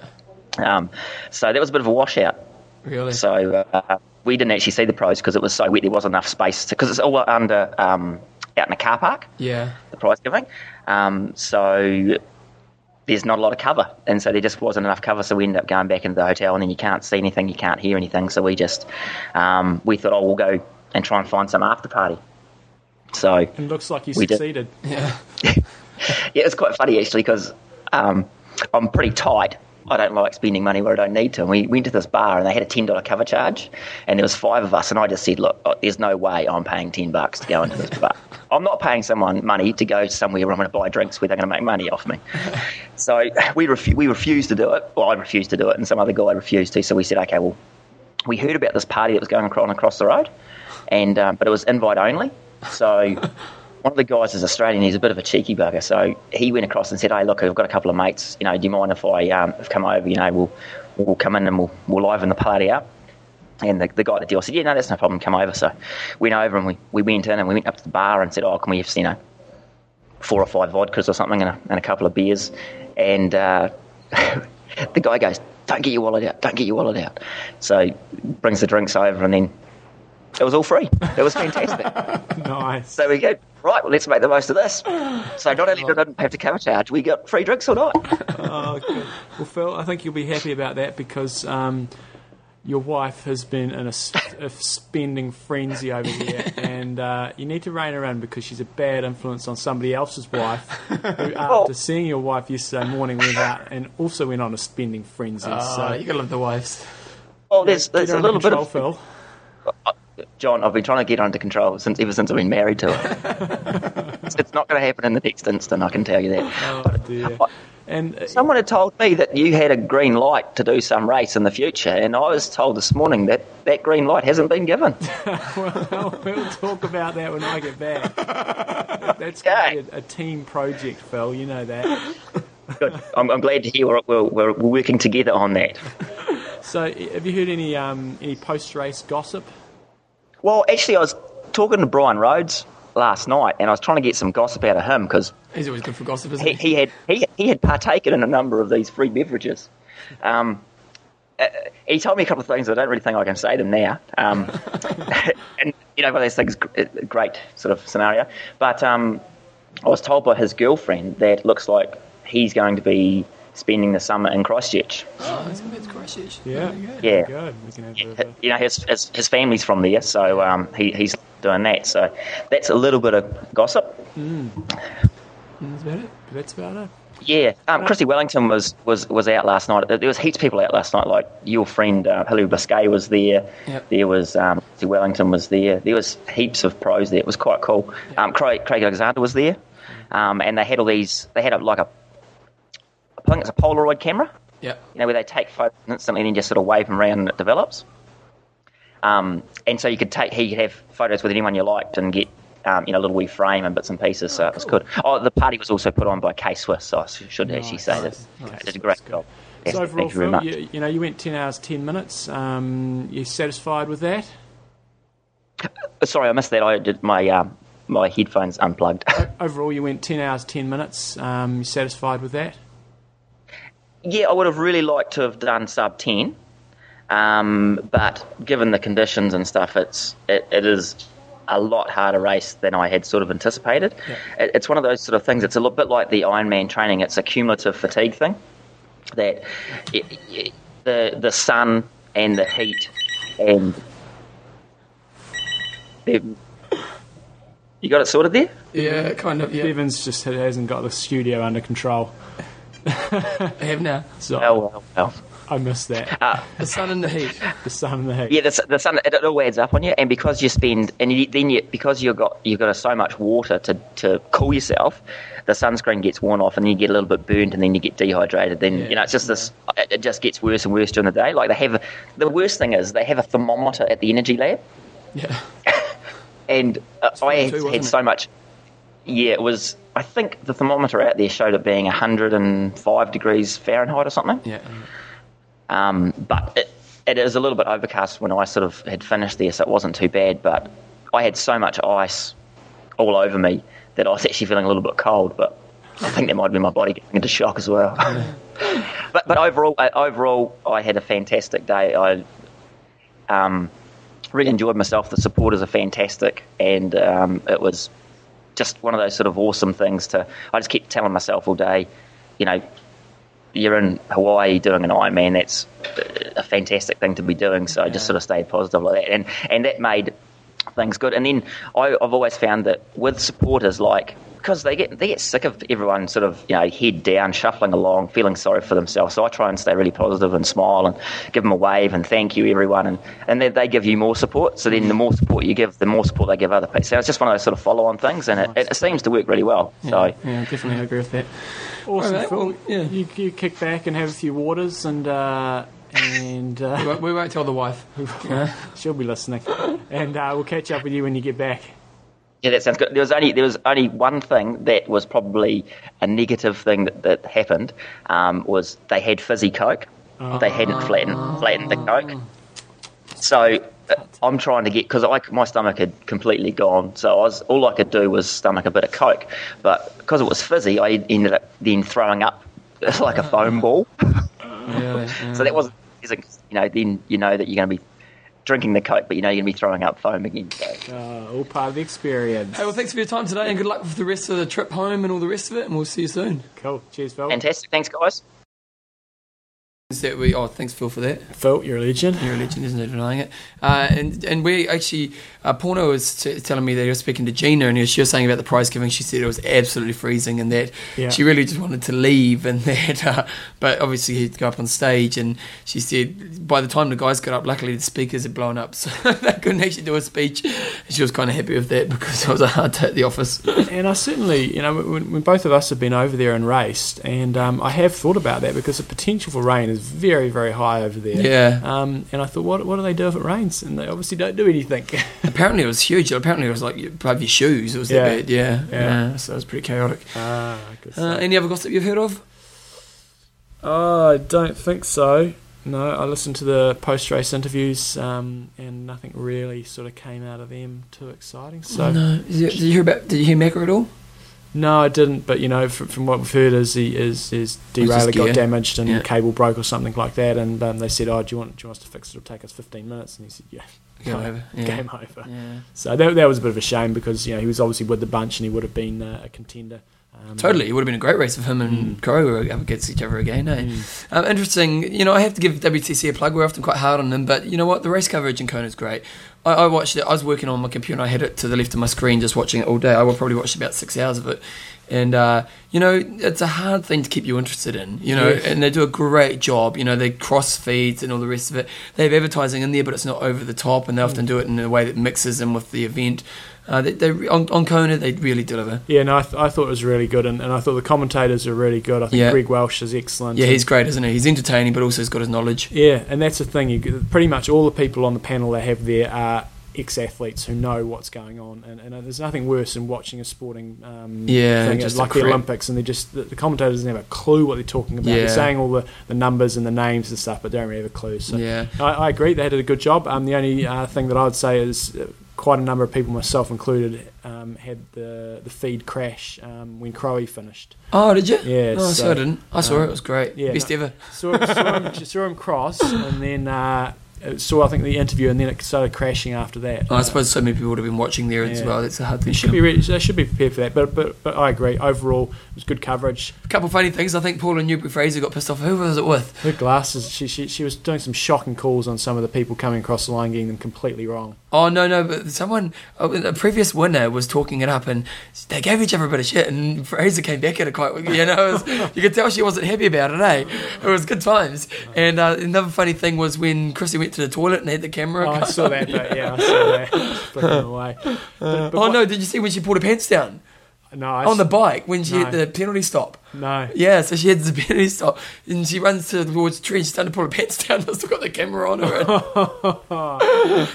Um, so that was a bit of a washout. Really? So uh, we didn't actually see the prize because it was so wet. There wasn't enough space because it's all under um, out in a car park. yeah. The prize giving. Um, so there's not a lot of cover, and so there just wasn't enough cover. So we ended up going back into the hotel, and then you can't see anything, you can't hear anything. So we just um, we thought, oh, we'll go and try and find some after party. So It looks like you We did. succeeded. Yeah. yeah, it's quite funny actually because um, I'm pretty tight. I don't like spending money where I don't need to. And we went to this bar and they had a ten dollar cover charge, and there was five of us, and I just said, look, oh, there's no way I'm paying ten bucks to go into this bar. I'm not paying someone money to go somewhere where I'm going to buy drinks where they're going to make money off me. so we refu- we refused to do it. Well, I refused to do it, and some other guy refused to. So we said, okay, well, we heard about this party that was going on across the road, and um, but it was invite only. So one of the guys is Australian. He's a bit of a cheeky bugger, so he went across and said, "Hey, look, I've got a couple of mates. You know, do you mind if I um, come over? You know, we'll we'll come in and we'll we'll liven the party up." And the, the guy at the deal said, "Yeah, no, that's no problem. Come over." So went over and we, we went in and we went up to the bar and said, "Oh, can we have you know four or five vodkas or something and a, and a couple of beers?" And uh, the guy goes, don't get your wallet out, don't get your wallet out. So brings the drinks over, and then it was all free. It was fantastic. Nice. so we go, right, well, let's make the most of this. So not only did I not have to cover charge, we got free drinks all night. Oh, good. Well, Phil, I think you'll be happy about that because um, your wife has been in a spending frenzy over here, and uh, you need to rein her in because she's a bad influence on somebody else's wife. Who, after seeing your wife yesterday morning, went out and also went on a spending frenzy. Oh, so you gotta love the wives. Well, there's, there's a little bit of Phil. John. I've been trying to get under control since ever since I've been married to her. it's, it's not going to happen in the next instant. I can tell you that. Oh dear. And uh, Someone had told me that you had a green light to do some race in the future, and I was told this morning that that green light hasn't been given. well, we'll talk about that when I get back. That's going Okay. to be a, a team project, Phil. You know that. Good. I'm, I'm glad to hear we're, we're, we're working together on that. So, have you heard any um, any post race gossip? Well, actually, I was talking to Brian Rhodes last night, and I was trying to get some gossip out of him because He's always good for gossip, isn't he, he? he had he, he had partaken in a number of these free beverages. Um, uh, he told me a couple of things I don't really think I can say them now. Um, and you know, one of those things, uh, great sort of scenario. But um, I was told by his girlfriend that looks like he's going to be spending the summer in Christchurch. Oh, he's gonna be at Christchurch. Yeah. Very good. Yeah. Good. We can have a bit of a- You know, his, his, his family's from there, so um, he, he's doing that. So that's a little bit of gossip. That's about it. That's about it. Yeah, um, Chrissie Wellington was, was, was out last night. There was heaps of people out last night. Like your friend uh, Hilary Biscay was there. Yep. There was um, Chrissie Wellington was there. There was heaps of pros there. It was quite cool. Um, Craig, Craig Alexander was there, um, and they had all these. They had a, like a, I think it's a Polaroid camera. Yeah. You know, where they take photos instantly and then just sort of wave them around and it develops. Um, and so you could take, he could have photos with anyone you liked and get, um, you know, a little wee frame and bits and pieces. So it was good. Oh, the party was also put on by K Swiss, so I should actually say that Nice. did a great job. Yes, So overall, thank you very Phil, much. you, you know, you went ten hours ten minutes. Um, you satisfied with that? Uh, Sorry, I missed that. I did my um, my headphones unplugged. Overall, you went ten hours ten minutes. Um, you satisfied with that? Yeah, I would have really liked to have done sub ten, um, but given the conditions and stuff, it's it, it is a lot harder race than I had sort of anticipated. It, it's one of those sort of things. It's a little bit like the Ironman training. It's a cumulative fatigue thing. That it, it, the the sun and the heat and you got it sorted there. Yeah, kind of. Yeah, Bevan's just hasn't got the studio under control. I have now. So Oh well, well. I missed that. Uh, The sun and the heat. the sun and the heat. Yeah, the, the sun it, it all adds up on you, and because you spend and you, then you because you've got you've got so much water to, to cool yourself, the sunscreen gets worn off, and then you get a little bit burnt, and then you get dehydrated. Then you know it's just this. It, it just gets worse and worse during the day. Like they have a, the worst thing is they have a thermometer at the energy lab, Yeah. and uh, I had, 42, had so much. Yeah, it was. I think the thermometer out there showed it being 105 degrees Fahrenheit or something. Yeah. Um, but it, it is a little bit overcast when I sort of had finished there, so it wasn't too bad. But I had so much ice all over me that I was actually feeling a little bit cold. But I think that might be my body getting into shock as well. but but overall, uh, overall, I had a fantastic day. I um, really enjoyed myself. The supporters are fantastic, and um, it was just one of those sort of awesome things to. I just keep telling myself all day, you know, you're in Hawaii doing an Ironman. That's a fantastic thing to be doing. So I just sort of stayed positive like that, and and that made things good. And then I, I've always found that with supporters, like because they get they get sick of everyone sort of you know head down, shuffling along, feeling sorry for themselves. So I try and stay really positive and smile and give them a wave and thank you everyone, and and then they give you more support. So then the more support you give, the more support they give other people. So it's just one of those sort of follow on things, and it, it seems to work really well. So. Yeah, definitely agree with that. Awesome, Alright, Phil. well, yeah. You, you kick back and have a few waters, and uh, and We uh, won't, we won't tell the wife. Yeah. she'll be listening. And uh, we'll catch up with you when you get back. Yeah, that sounds good. There was only there was only one thing that was probably a negative thing that, that happened um, was they had fizzy coke. They hadn't flattened flattened the coke. So uh, I'm trying to get because my stomach had completely gone. So I was all I could do was stomach a bit of coke, but because it was fizzy, I ended up then throwing up like a foam ball. Really? so that wasn't, you know, then you know that you're going to be drinking the coke, but you know you're going to be throwing up foam again. So. Uh, all part of the experience. Hey, well, thanks for your time today, and good luck with the rest of the trip home and all the rest of it. And we'll see you soon. Cool. Cheers, Phil. Fantastic. Thanks, guys. Is that we? Oh, thanks, Phil, for that. Phil, you're a legend. You're a legend, isn't it? Denying it. Uh, and and we actually, uh, Porno was t- telling me that he was speaking to Gina, and she was saying about the prize giving. She said it was absolutely freezing, and that Yeah. she really just wanted to leave, and that. Uh, but obviously, he'd go up on stage, and she said by the time the guys got up, luckily the speakers had blown up, so they couldn't actually do a speech. And she was kind of happy with that because it was a hard day at the office. And I certainly, you know, when, when both of us have been over there and raced, and um, I have thought about that because the potential for rain is very, very high over there. Yeah. Um, and I thought, what, what do they do if it rains? And they obviously don't do anything. Apparently, it was huge. Apparently, it was like you have your shoes. It was Yeah. that bad. Yeah. Yeah. yeah. So it was pretty chaotic. ah, good Uh, any other gossip you've heard of? Oh, I don't think so. No, I listened to the post race interviews, um, and nothing really sort of came out of them too exciting. So no. Did you, did you hear about? Did you hear Macca at all? No, I didn't. But you know, from, from what we've heard, is he is his derailleur got damaged and Yeah. cable broke or something like that. And um, they said, "Oh, do you want do you want us to fix it? It'll take us 15 minutes." And he said, "Yeah, Game over. Yeah. game over." Yeah. So that, that was a bit of a shame because you know he was obviously with the bunch and he would have been uh, a contender. Um, Totally, it would have been a great race if him and Mm. Crow were up against each other again. Eh? Mm. Um, interesting. You know, I have to give WTC a plug. We're often quite hard on them, but you know what? The race coverage in Kona is great. I, I watched it. I was working on my computer. and I had it to the left of my screen, just watching it all day. I probably watched about six hours of it. And uh, you know, it's a hard thing to keep you interested in. You know, Yes. and they do a great job. You know, they cross feeds and all the rest of it. They have advertising in there, but it's not over the top, and they often do it in a way that mixes in with the event. Uh, they, they on, on Kona, they really deliver. Yeah, no, I, th- I thought it was really good, and, and I thought the commentators are really good. I think Yeah. Greg Welch is excellent. Yeah, he's great, isn't he? He's entertaining, but also he's got his knowledge. Yeah, and that's the thing. You, pretty much all the people on the panel they have there are ex-athletes who know what's going on, and, and there's nothing worse than watching a sporting um, Yeah, thing just like the. Olympics, and they just the, the commentators don't have a clue what they're talking about. They're saying all the, the numbers and the names and stuff, but they don't really have a clue. So Yeah. I, I agree, they did a good job. Um, the only uh, thing that I would say is uh, quite a number of people, myself included, um, had the the feed crash um, when Crowe finished. Oh, did you? Yeah, Oh, so, I didn't. I saw um, it. It was great. yeah, Best no- ever. saw, saw, him, saw him cross, and then uh, saw I think the interview, and then it started crashing after that. Oh, I suppose so many people would have been watching there as well. That's a hard thing. They should be ready, they should be prepared for that. But but but I agree. Overall, was good coverage. A couple of funny things. I think Paula Newby-Fraser got pissed off. Who was it with? Her glasses. She, she she was doing some shocking calls on some of the people coming across the line, getting them completely wrong. Oh no, no, but someone, oh, a previous winner was talking it up, and they gave each other a bit of shit, and Fraser came back at it quite. You know, it was, you could tell she wasn't happy about it. Eh? It was good times. And uh, another funny thing was when Chrissie went to the toilet and had the camera. Oh, I saw that, but yeah, I saw that. Flicking away. But, but oh what- no! Did you see when she pulled her pants down no, I on the bike when she No. the penalty stop? No. Yeah, so she had the penalty stop, and she runs towards the tree. She's starting to pull her pants down. I've still got the camera on her.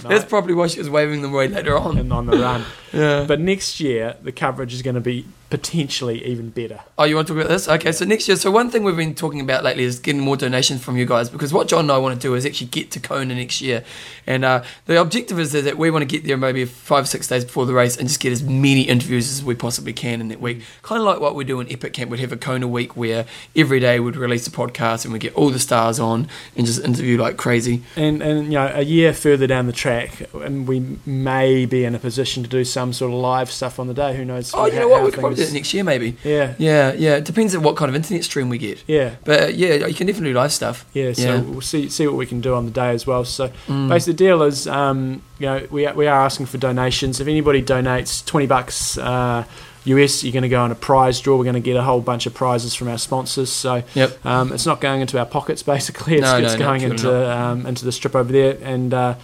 That's probably why she was waving them away later on. and on the run. Yeah. But next year, the coverage is going to be potentially even better. Oh, you want to talk about this? Okay, so next year, so one thing we've been talking about lately is getting more donations from you guys because what John and I want to do is actually get to Kona next year, and uh, the objective is that we want to get there maybe five six days before the race and just get as many interviews as we possibly can in that week. Kind of like what we do in Epic Camp, we'd have a Kona week where every day we'd release a podcast and we'd get all the stars on and just interview like crazy. And and you know, a year further down the track, and we may be in a position to do some sort of live stuff on the day. Who knows? Oh, you how- know what? We could probably do it next year, maybe. Yeah, Yeah, yeah. It depends on what kind of internet stream we get. yeah, But uh, yeah, you can definitely do live stuff. yeah. So Yeah. we'll see see what we can do on the day as well. So Mm. basically, the deal is, um, you know, we are, we are asking for donations. If anybody donates twenty bucks. Uh, US, you're going to go on a prize draw. We're going to get a whole bunch of prizes from our sponsors. So Yep. um, it's not going into our pockets. Basically, it's, No, it's no, no, going clearly into um, into the strip over there. And uh,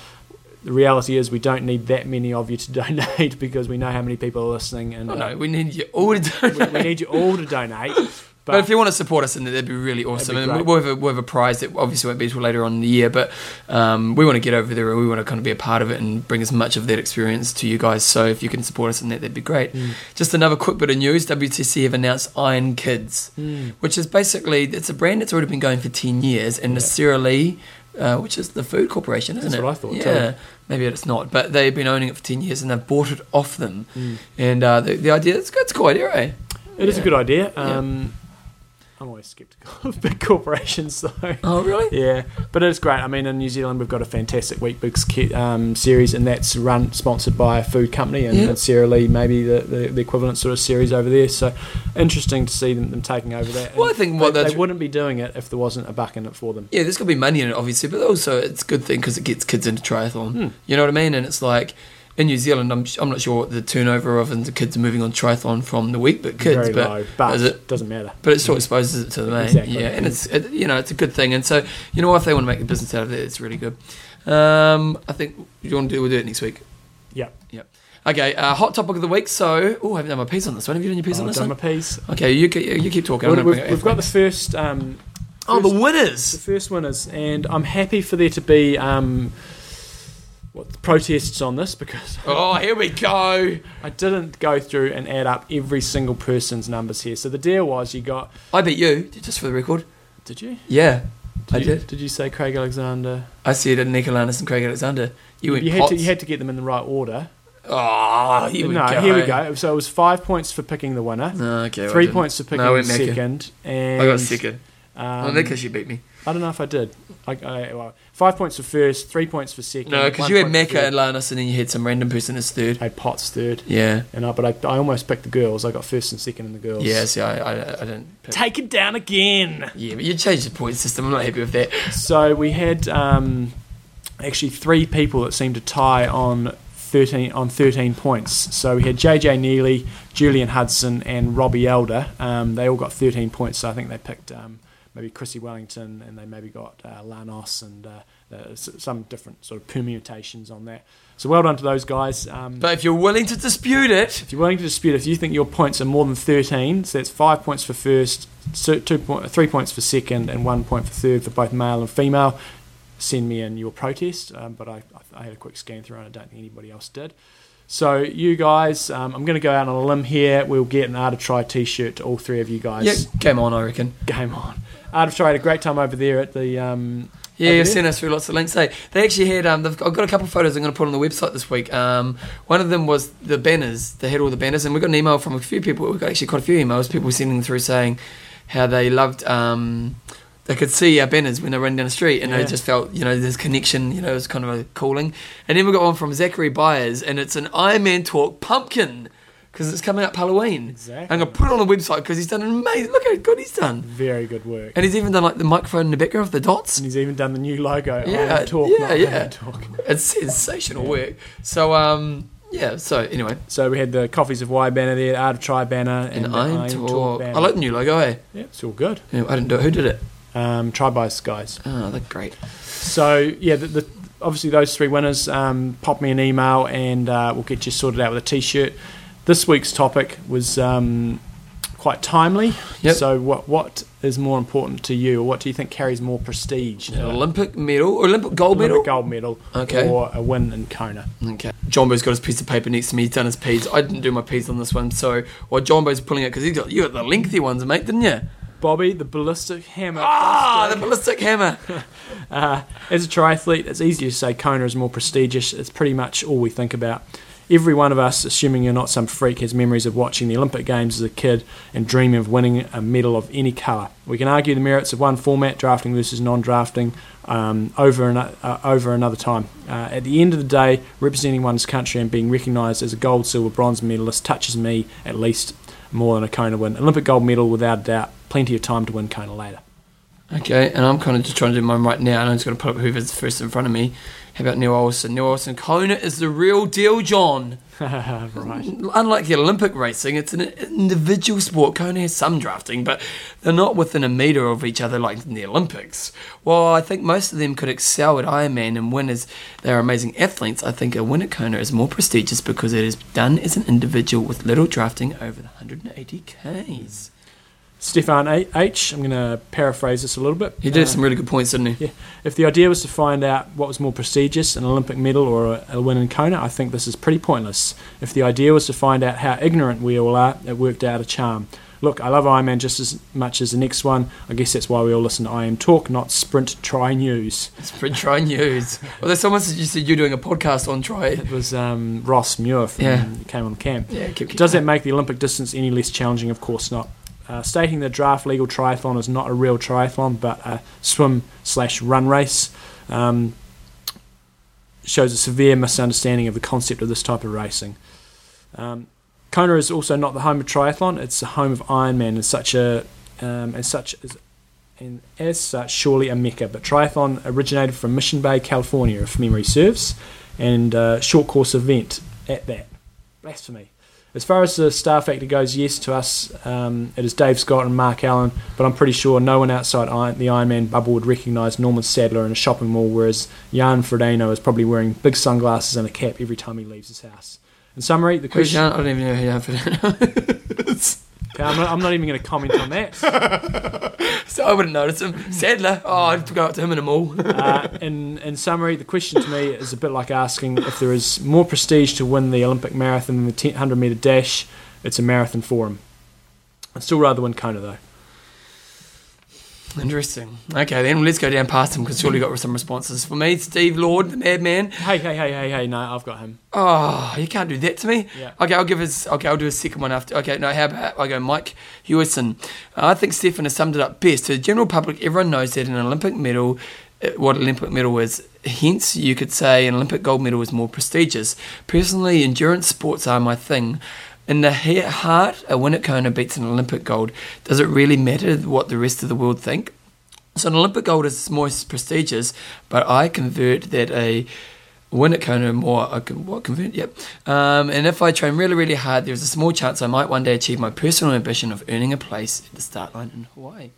the reality is, we don't need that many of you to donate because we know how many people are listening. And Oh, uh, no, we need you all to we, donate. we need you all to donate. But, But, if you want to support us in there, that'd be really awesome. Be and we'll have, a, we'll have a prize that obviously won't be till later on in the year, but um, we want to get over there and we want to kind of be a part of it and bring as much of that experience to you guys. So if you can support us in that, that'd be great. Mm. Just another quick bit of news: WTC have announced Iron Kids, Mm. which is basically it's a brand that's already been going for ten years, and Yeah. Sara Lee. Uh, which is the food corporation, isn't That's it? what I thought, Yeah, too. maybe it's not, but they've been owning it for ten years and they've bought it off them. Mm. And uh, the, the idea, it's, it's a cool idea, eh? It is a good idea. Yeah. Um, I'm always skeptical of big corporations, though. Oh, really? Yeah, but it's great. I mean, in New Zealand, we've got a fantastic Wheat ki- um, series, and that's run sponsored by a food company, and, Yeah. and Lee, maybe the, the, the equivalent sort of series over there. So interesting to see them, them taking over that. Well, I think they, what they that's- wouldn't be doing it if there wasn't a buck in it for them. Yeah, there's got to be money in it, obviously, but also it's a good thing because it gets kids into triathlon. You know what I mean? And it's like in New Zealand, I'm, I'm not sure what the turnover of and the kids are moving on triathlon from the week, but kids, Very but low, but is it? doesn't matter. But it still exposes it to the main, Exactly. Yeah, and it's it, you know it's a good thing, and so you know if they want to make a business out of it, it's really good. Um, I think you want to do we'll do it next week. Yeah. Yep. Okay, uh, hot topic of the week. So, oh, I haven't done my piece on this one. Have you done your piece on this I've this done one? my piece. Okay, you keep, you keep talking. I'm We've, we've, we've got the first. Um, oh the winners! the first winners, and I'm happy for there to be um, what protests on this because Oh, here we go. I didn't go through and add up every single person's numbers here. So the deal was you got. I beat you, just for the record. Did you? Yeah, Did I you, did. Did you say Craig Alexander? I said Eneko Llanos and Craig Alexander. You went you had to. You had to get them in the right order. Oh, here we no, go. here we go. So it was five points for picking the winner, No, okay. three points for picking No, second, and I got second. Um, well, you beat me. I don't know if I did. I, I, well, five points for first, three points for second. No, because you had Macca and Llanos, and then you had some random person as third. I had Potts third, Yeah. and I, but I, I almost picked the girls. I got first and second in the girls. Yeah, see, I, I, I didn't. Pick. Take it down again. Yeah, but you changed the point system. I'm not happy with that. So we had um, actually three people that seemed to tie on thirteen on thirteen points. So we had JJ Neely, Julian Hudson, and Robbie Elder. Um, they all got thirteen points. So I think they picked um, maybe Chrissie Wellington, and they maybe got uh, Llanos and uh, uh, some different sort of permutations on that. So well done to those guys. Um, But if you're willing to dispute it, if you're willing to dispute, if you think your points are more than 13, so that's five points for first, two point, three points for second, and one point for third for both male and female, send me in your protest. Um, but I, I had a quick scan through and I don't think anybody else did. So you guys, um, I'm going to go out on a limb here. We'll get an Art of Try t-shirt to all three of you guys. yeah, game on, I reckon. Game on. Art of Try had a great time over there at the. Um, Yeah, you've sent us through lots of links. They, they actually had, um, they've, I've got a couple of photos I'm going to put on the website this week. Um, one of them was the banners. They had all the banners, and we got an email from a few people. We got actually quite a few emails. People sending through saying how they loved. Um, they could see our banners when they were running down the street, and they just felt, you know, this connection. You know, it was kind of a calling. And then we got one from Zachary Byers, and it's an Iron Man Talk pumpkin because it's coming up Halloween. Exactly. I'm going to put it on the website because he's done an amazing. Look how good he's done. Very good work. And he's even done like the microphone in the background of the dots. And he's even done the new logo. Yeah, talk, yeah, not yeah. Iron talk. It's sensational work. So um yeah, so anyway. So we had the Coffees of Y banner there, Art of Try banner, and, And I'm Iron talk. Talk banner. I like the new logo, eh? Yeah, it's all good. Yeah, I didn't do it. Who did it? Um, try by guys. Oh, they're great. So yeah, the, the, obviously those three winners. Um, pop me an email and uh, we'll get you sorted out with a T-shirt. This week's topic was um, quite timely. Yep. So what what is more important to you, or what do you think carries more prestige? An Olympic medal or Olympic gold medal? Olympic gold medal, Okay. or a win in Kona. Okay. Jumbo's got his piece of paper next to me. He's done his piece. I didn't do my piece on this one, so well, Jumbo's pulling it because he got you got the lengthy ones, mate, didn't you? Bobby, the ballistic hammer. Ah, the ballistic hammer. Uh, as a triathlete, it's easy to say Kona is more prestigious. It's pretty much all we think about. Every one of us, assuming you're not some freak, has memories of watching the Olympic Games as a kid and dreaming of winning a medal of any colour. We can argue the merits of one format, drafting versus non-drafting, um, over an, uh, over another time. Uh, at the end of the day, representing one's country and being recognised as a gold, silver, bronze medalist touches me at least more than a Kona win. Olympic gold medal, without doubt. Plenty of time to win Kona later. Okay, and I'm kind of just trying to do mine right now, and I'm just going to put up whoever's first in front of me. How about Neil Olsen? Neil Olsen, Kona is the real deal, John. right. Unlike the Olympic racing, it's an individual sport. Kona has some drafting, but they're not within a metre of each other like in the Olympics. While I think most of them could excel at Ironman and win as they're amazing athletes, I think a win at Kona is more prestigious because it is done as an individual with little drafting over the 180 Ks. Stefan H. I'm going to paraphrase this a little bit. He did Uh, some really good points, didn't he? Yeah. If the idea was to find out what was more prestigious, an Olympic medal or a, a win in Kona, I think this is pretty pointless. If the idea was to find out how ignorant we all are, it worked out a charm. Look, I love Ironman just as much as the next one. I guess that's why we all listen to IM Talk, not Sprint Try News. Sprint Try News. Well, there's someone suggested you you're doing a podcast on Try. It was um, Ross Muir from Yeah. came on camp. Yeah, keep, keep Does that make the Olympic distance any less challenging? Of course not. Uh, stating the draft legal triathlon is not a real triathlon but a swim slash run race. Um, shows a severe misunderstanding of the concept of this type of racing. Um, Kona is also not the home of triathlon; it's the home of Ironman, and such a um, as such as and as such surely a mecca. But triathlon originated from Mission Bay, California, if memory serves, and uh, short course event at that. Blasphemy. As far as the star factor goes, yes, to us um, it is Dave Scott and Mark Allen, but I'm pretty sure no one outside Iron, the Ironman bubble would recognise Normann Stadler in a shopping mall, whereas Jan Frodeno is probably wearing big sunglasses and a cap every time he leaves his house. In summary, the question. Jan? I don't even know who Jan Ferdinand is. Okay, I'm, not, I'm not even going to comment on that. So I wouldn't notice him. Stadler. Oh, I'd go up to him in a mall. Uh, in, in summary, the question to me is a bit like asking if there is more prestige to win the Olympic marathon than the 100 metre dash, it's a marathon for him. I'd still rather win Kona though. Interesting. Okay, then let's go down past him because surely got some responses. For me, Steve Lord, the madman. Hey, hey, hey, hey, hey, no, I've got him. Oh, you can't do that to me. Yeah. Okay, I'll give his. Okay, I'll do a second one after. Okay, no, how about I go Mike Hewison? I think Stefan has summed it up best. To the general public, everyone knows that an Olympic medal, uh, what Olympic medal is. Hence, you could say an Olympic gold medal is more prestigious. Personally, endurance sports are my thing. In the he- heart, a win at Kona beats an Olympic gold. Does it really matter what the rest of the world think? So an Olympic gold is more prestigious, but I convert that a win at Kona more. I can what convert? Yep. Um, and if I train really, really hard, there's a small chance I might one day achieve my personal ambition of earning a place at the start line in Hawaii.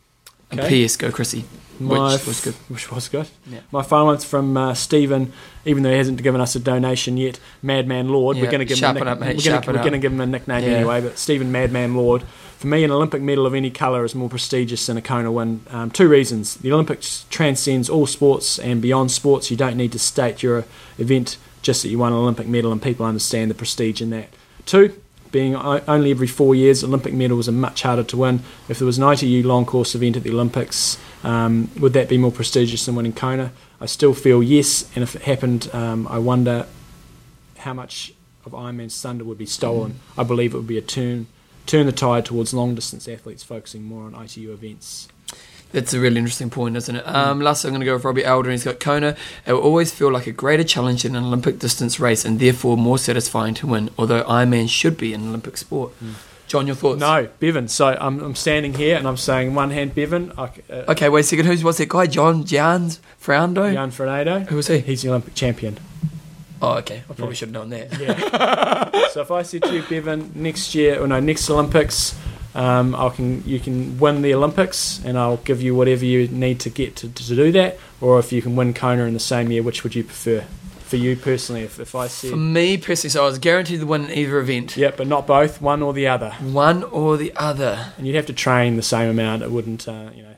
And P.S. Go Chrissie, My which was good. Which was good. Yeah. My final one's from uh, Stephen, even though he hasn't given us a donation yet. Madman Lord. Yeah, we're going to give him a nick- up, mate, we're gonna, we're up. going to give him a nickname Yeah. anyway. But Stephen Madman Lord. For me, an Olympic medal of any colour is more prestigious than a Kona win. Um, two reasons: the Olympics transcends all sports and beyond sports. You don't need to state your event just that you won an Olympic medal, and people understand the prestige in that. Two. Being only every four years, Olympic medals are much harder to win. If there was an ITU long course event at the Olympics, um, would that be more prestigious than winning Kona? I still feel yes, and if it happened, um, I wonder how much of Ironman's thunder would be stolen. I believe it would be a turn turn the tide towards long distance athletes focusing more on ITU events. That's a really interesting point, isn't it? Um, last, I'm going to go with Robbie Elder, and he's got Kona. It will always feel like a greater challenge in an Olympic distance race, and therefore more satisfying to win. Although Ironman should be an Olympic sport. John, your thoughts? No, Bevan. So I'm, I'm standing here and I'm saying one hand Bevan. I, uh, Okay, wait a second. Who's what's that guy? John Jans Fraundo. Jan Fernando. Who was he? He's the Olympic champion. Oh, okay. I probably Yeah. should have known that. Yeah. so if I said to you, Bevan, next year or no, next Olympics, um, I can you can win the Olympics, and I'll give you whatever you need to get to, to do that. Or if you can win Kona in the same year, which would you prefer? For you personally, if, if I said For me personally, so I was guaranteed to win in either event. yeah, but not both, one or the other, One or the other. and you'd have to train the same amount. It wouldn't, uh, you know.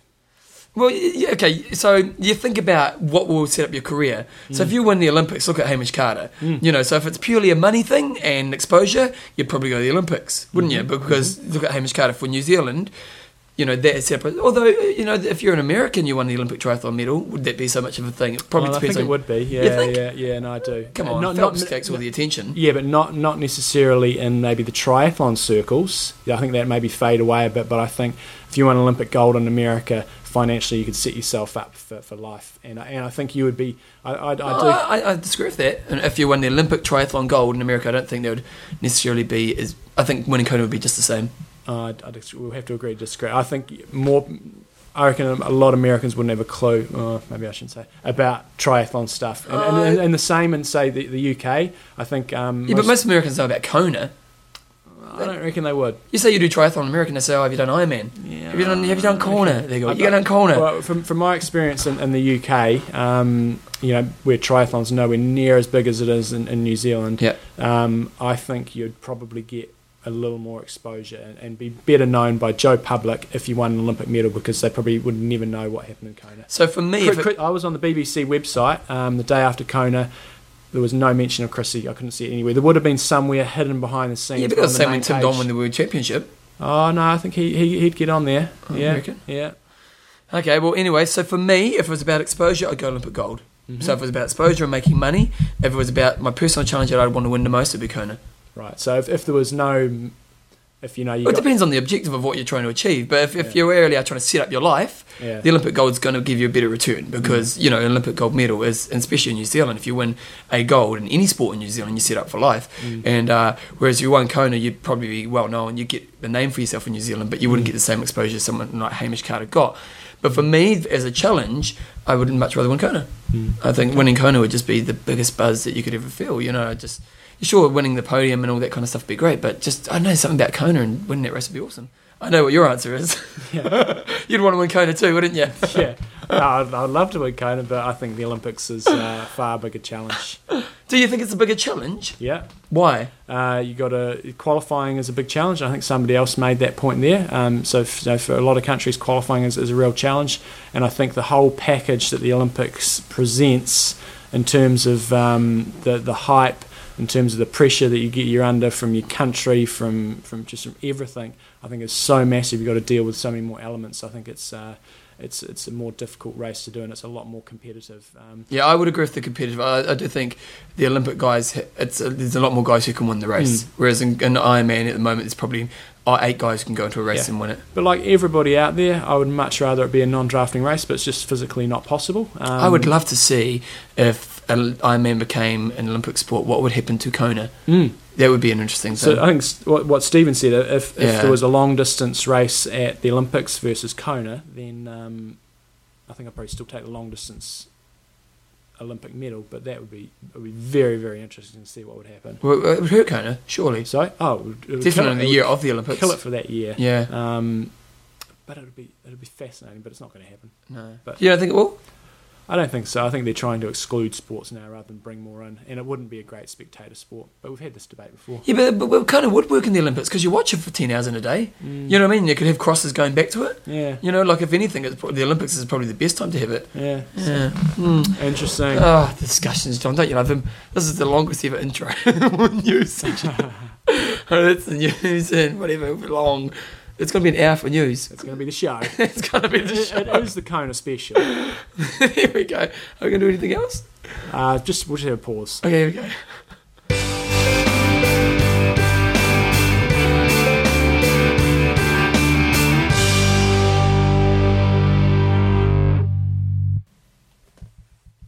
Well, yeah, okay. So you think about what will set up your career. So if mm. you win the Olympics, look at Hamish Carter. Mm. You know, so if it's purely a money thing and exposure, you'd probably go to the Olympics, wouldn't you? Mm-hmm. Because mm-hmm. look at Hamish Carter for New Zealand. You know, that is separate. Although, you know, if you're an American, you won the Olympic triathlon medal, would that be so much of a thing? It probably Well, I depends think on. it would be. Yeah, yeah, yeah. No, I do. Come on, not, Phelps not, takes all the attention. Yeah, but not not necessarily in maybe the triathlon circles. Yeah, I think that maybe fade away a bit. But I think if you won Olympic gold in America, financially you could set yourself up for, for life. And I- and I think you would be. I I, I do. Oh, I, I disagree with that. And if you won the Olympic triathlon gold in America, I don't think there would necessarily be as. I think winning Kona would be just the same. Uh, we'll have to agree to disagree. I think more. I reckon a lot of Americans wouldn't have a clue. Uh, maybe I shouldn't say about triathlon stuff. And, and, and, and the same in say the, the UK. I think. Um, Yeah, but most Americans know about Kona. I don't reckon they would. You say you do triathlon in America, and they say, "Oh, have you done Ironman? Yeah. Have you done Have you done Kona?" They go, I "You done Kona." Well, from, from my experience in, in the UK, um, you know, where triathlon's nowhere near as big as it is in, in New Zealand, Yeah. um, I think you'd probably get a little more exposure and, and be better known by Joe Public if you won an Olympic medal because they probably would never know what happened in Kona. So for me, if it, I was on the BBC website um, the day after Kona. There was no mention of Chrissie. I couldn't see it anywhere. There would have been somewhere hidden behind the scenes. yeah, but the same when Tim Don won the World Championship. Oh no, I think he, he he'd get on there. Oh, yeah, yeah. Okay, well, anyway, so for me, if it was about exposure, I'd go Olympic gold. Mm-hmm. So if it was about exposure and making money, if it was about my personal challenge that I'd want to win the most, it'd be Kona. Right. So if, if there was no, if you know you Well, it depends on the objective of what you're trying to achieve. But if, if Yeah. you really are trying to set up your life, Yeah. the Olympic gold is going to give you a better return because mm. you know an Olympic gold medal is, and especially in New Zealand, if you win a gold in any sport in New Zealand, you set up for life. Mm. And uh, whereas you won Kona, you'd probably be well known, you get a name for yourself in New Zealand, but you wouldn't mm. get the same exposure someone like Hamish Carter got. But for me, as a challenge, I would much rather win Kona. I think winning Kona would just be the biggest buzz that you could ever feel. You know, just sure winning the podium and all that kind of stuff would be great, but just I know something about Kona and winning that race would be awesome. I know what your answer is. You'd want to win Kona too, wouldn't you? yeah, no, I'd, I'd love to win Kona, but I think the Olympics is uh, a far bigger challenge. Do you think it's a bigger challenge? Yeah, Why? uh, you got to qualifying is a big challenge. I think somebody else made that point there. Um, so, f- so for a lot of countries, qualifying is, is a real challenge, and I think the whole package that the Olympics presents in terms of um, the the hype, in terms of the pressure that you get you're under from your country, from from just from everything, I think is so massive. You've got to deal with so many more elements. I think it's. Uh, it's, it's a more difficult race to do and it's a lot more competitive. Um, Yeah, I would agree with the competitive. I, I do think the Olympic guys, it's a, there's a lot more guys who can win the race. Mm. Whereas in, in Ironman at the moment, there's probably uh, eight guys can go into a race Yeah. and win it. But like everybody out there, I would much rather it be a non-drafting race, but it's just physically not possible. Um, I would love to see if an Ironman became an Olympic sport. What would happen to Kona? Mm. That would be an interesting thing. So I think what, what Stephen said, if, if Yeah. there was a long distance race at the Olympics versus Kona, then um, I think I'd probably still take the long distance Olympic medal. But that would be it would be very very interesting to see what would happen. Well, it would hurt Kona, surely. So oh, it would, Definitely in the year of the Olympics. kill it for that year. Yeah. Um, but it would be it would be fascinating, but it's not going to happen. No. But- you don't think it will? I don't think so. I think they're trying to exclude sports now rather than bring more in, and it wouldn't be a great spectator sport. But we've had this debate before. Yeah, but, but, but kind of would work in the Olympics because you watch it for 10 hours in a day. Mm. You know what I mean? You could have crosses going back to it. Yeah, You know, like if anything, it's probably, the Olympics is probably the best time to have it. yeah, Yeah. Mm. interesting. Oh, discussions, John. Don't you love them? This is the longest ever intro. news oh, that's the news and whatever, long. It's going to be an hour for news. It's going to be the show. It's going to be the it show. it is the Kona special. Here we go. Are we going to do anything else? Uh, just we'll just have a pause. Okay, here we go.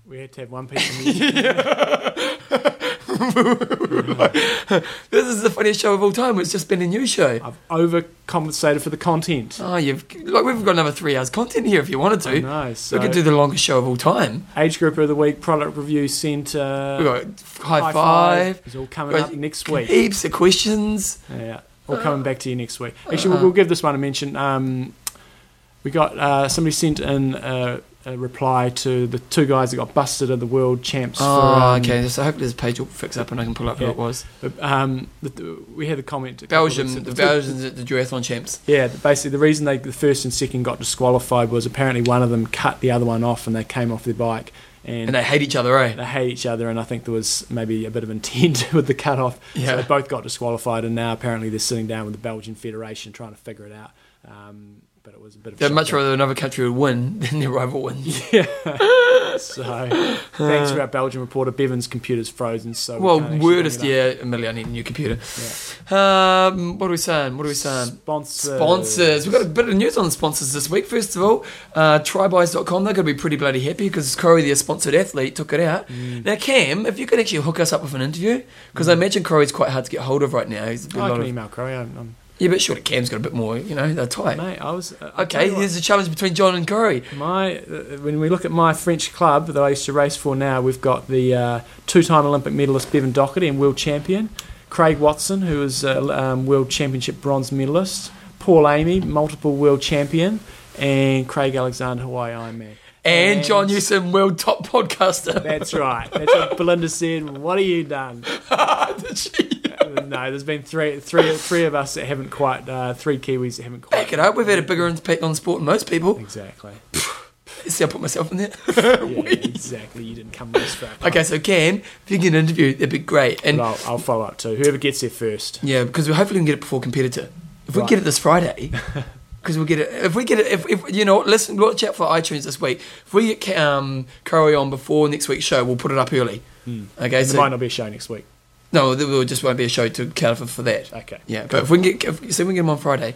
We had to have one piece of music. This is the funniest show of all time. It's just been a new show. I've overcompensated for the content. Oh, you've like we've got another three hours content here if you wanted to. Know. So we could do the longest show of all time. age group of the week, product review centre. We got high, five. It's all coming up next week. Heaps of questions. Yeah, all coming back to you next week. Actually, we'll, we'll give this one a mention. Um, we got uh, somebody sent in a, a reply to the two guys that got busted at the world champs. Oh, for, um, okay. So I hope this page will fix up and I can pull up Yeah. who it was. But, um, the, the- we had a comment. a couple of Belgium, the two- Belgians at the duathlon champs. Yeah, basically the reason they the first and second got disqualified was apparently one of them cut the other one off and they came off their bike and, And they hate each other, eh? they hate each other and I think there was maybe a bit of intent with the cut off. Yeah. So they both got disqualified and now apparently they're sitting down with the Belgian Federation trying to figure it out. Um, but it was a bit of a They'd much rather another country would win than their rival wins. Yeah. So thanks for our Belgian reporter. Bevan's computer's frozen, so we Well, can't actually weirdest, bring it yeah, Amelia, I need a new computer. Um, what are we saying? What are we saying? Sponsors. Sponsors. We've got a bit of news on the sponsors this week. First of all, uh, trybuys.com, they're going to be pretty bloody happy because Corey, the sponsored athlete, took it out. Mm. Now, Cam, if you could actually hook us up with an interview, because I imagine Corey's quite hard to get hold of right now. He's a bit I lot can of, email Crow. I'm, I'm, yeah, but surely Cam's got a bit more, you know, they're tight. mate, I was. uh, Okay, what. there's a challenge between John and Corey. My uh, when we look at my French club that I used to race for now, we've got the uh, two-time Olympic medalist Bevan Docherty and world champion Craig Watson, who is a um, world championship bronze medalist, Paul Amey, multiple world champion, and Craig Alexander Hawaii Ironman. And, John Newsom, world top podcaster. That's right. That's what Belinda said. What have you done? Did she? No, there's been three, three, three of us that haven't quite, uh, three Kiwis that haven't quite. Back it up. We've had a bigger impact on sport than most people. Exactly. See, I put myself in there. Yeah, exactly. You didn't come this far. Okay, so Cam, if you get an interview, that'd be great. And I'll, I'll follow up too. Whoever gets there first. yeah, because we hopefully can get it before competitor. If we Right. get it this Friday, because we'll get it. If we get it, if, if you know, what, listen, watch out for iTunes this week. If we get um, Corey on before next week's show, we'll put it up early. Okay, There so might not be a show next week. No, there will just won't be a show to counter for, for that. Okay. Yeah, but if we can get, if, see if we can get him on Friday.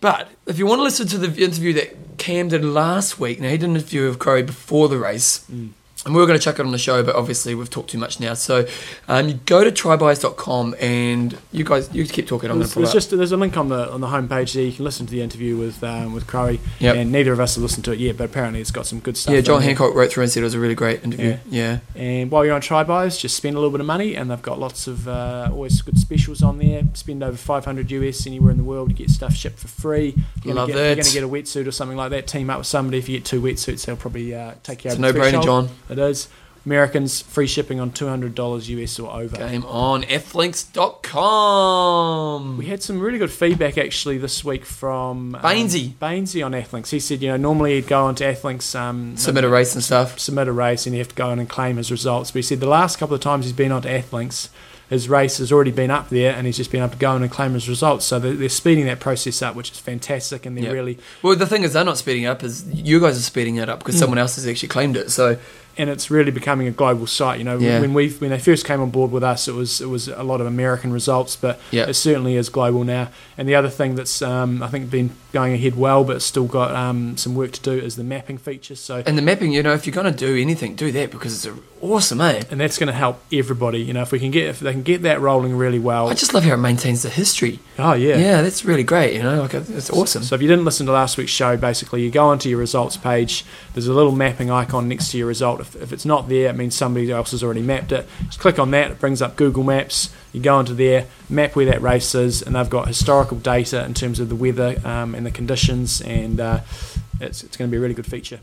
But if you want to listen to the interview that Cam did last week, now he did an interview with Crowe before the race. Mm. And we were going to chuck it on the show, but obviously we've talked too much now. So um, you go to trybuys.com and you guys you keep talking. I'm going There's, to pull there's up. just there's a link on the on the homepage there. You can listen to the interview with um, with Crowe. Yep. And neither of us have listened to it yet, but apparently it's got some good stuff. Yeah, John. Hancock wrote through and said it was a really great interview. Yeah. And while you're on TryBuys, just spend a little bit of money, and they've got lots of uh, always good specials on there. Spend over 500 US anywhere in the world, you get stuff shipped for free. You're Love get, You're going to get a wetsuit or something like that. Team up with somebody. If you get two wetsuits, they'll probably uh, take you It's over a the no-brainer. John. It is. Americans free shipping on $200 US or over. Game on Athlinks.com. We had some really good feedback actually this week from um, Bainesy. Bainesy on Athlinks. He said, you know, normally he'd go onto Athlinks, um, Submit a race and stuff. submit a race and you have to go in and claim his results. But he said the last couple of times he's been onto Athlinks, his race has already been up there and he's just been able to go in and claim his results. So they're, they're speeding that process up, which is fantastic. And they're Yep. really, Well, the thing is, they're not speeding up. Is you guys are speeding it up because someone else has actually claimed it. So and it's really becoming a global site. You know, Yeah. when we when they first came on board with us, it was it was a lot of American results, but Yeah. it certainly is global now. And the other thing that's um, I think been going ahead well, but still got um, some work to do is the mapping feature. So and the mapping, you know, if you're going to do anything, do that because it's awesome, eh? and that's going to help everybody. You know, if we can get if they can get that rolling really well. I just love how it maintains the history. oh yeah. Yeah, that's really great. You know, like it's awesome. So if you didn't listen to last week's show, basically you go onto your results page. There's a little mapping icon next to your result. If, if it's not there, it means somebody else has already mapped it. Just click on that. It brings up Google Maps. You go into there, map where that race is, and they've got historical data in terms of the weather um, and the conditions, and uh, it's, it's going to be a really good feature.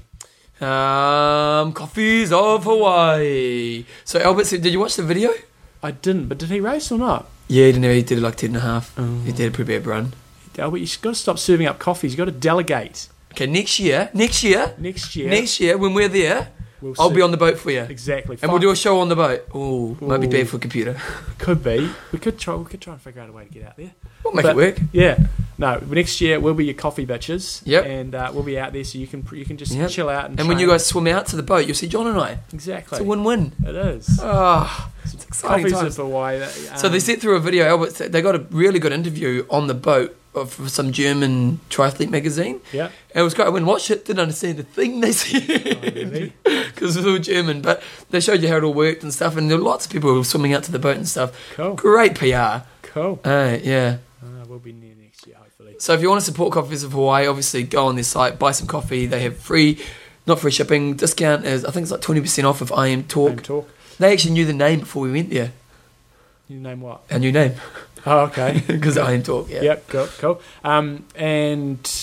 Um, coffees of Hawaii. So Albert said, did you watch the video? I didn't, but did he race or not? Yeah, he didn't. He did like ten and a half. Oh. He did a pretty big run. Albert, you've got to stop serving up coffees. You've got to delegate. Okay, next year, next year, Next year, next year when we're there, we'll I'll see- be on the boat for you, exactly. and we'll do a show on the boat. Oh, might be bad for a computer. Could be. We could try. We could try and figure out a way to get out there. We'll make But- it work. Yeah. No. Next year we'll be your coffee bitches. Yep. And uh, we'll be out there, so you can you can just Yep. chill out and. And when you guys swim out to the boat, you'll see John and I. exactly. It's a win-win. It is. Ah, it's exciting times. that- So they um, sent through a video. Albert, they got a really good interview on the boat of some German triathlete magazine. Yeah. And it was great. I went and watched it, didn't understand a thing they said. Oh, really? because it was all German. But they showed you how it all worked and stuff. And there were lots of people who were swimming out to the boat and stuff. Cool. Great PR. Cool. Uh, yeah. Uh, we'll be near next year, hopefully. So if you want to support Coffees of Hawaii, obviously go on their site, buy some coffee. They have free, not free shipping. Discount is I think it's like twenty percent off of IMTalk. Name talk. They actually knew the name before we went there. You name what? Our new name Oh, okay. because IMTalk. Yeah. Yep. Cool. Cool. Um, and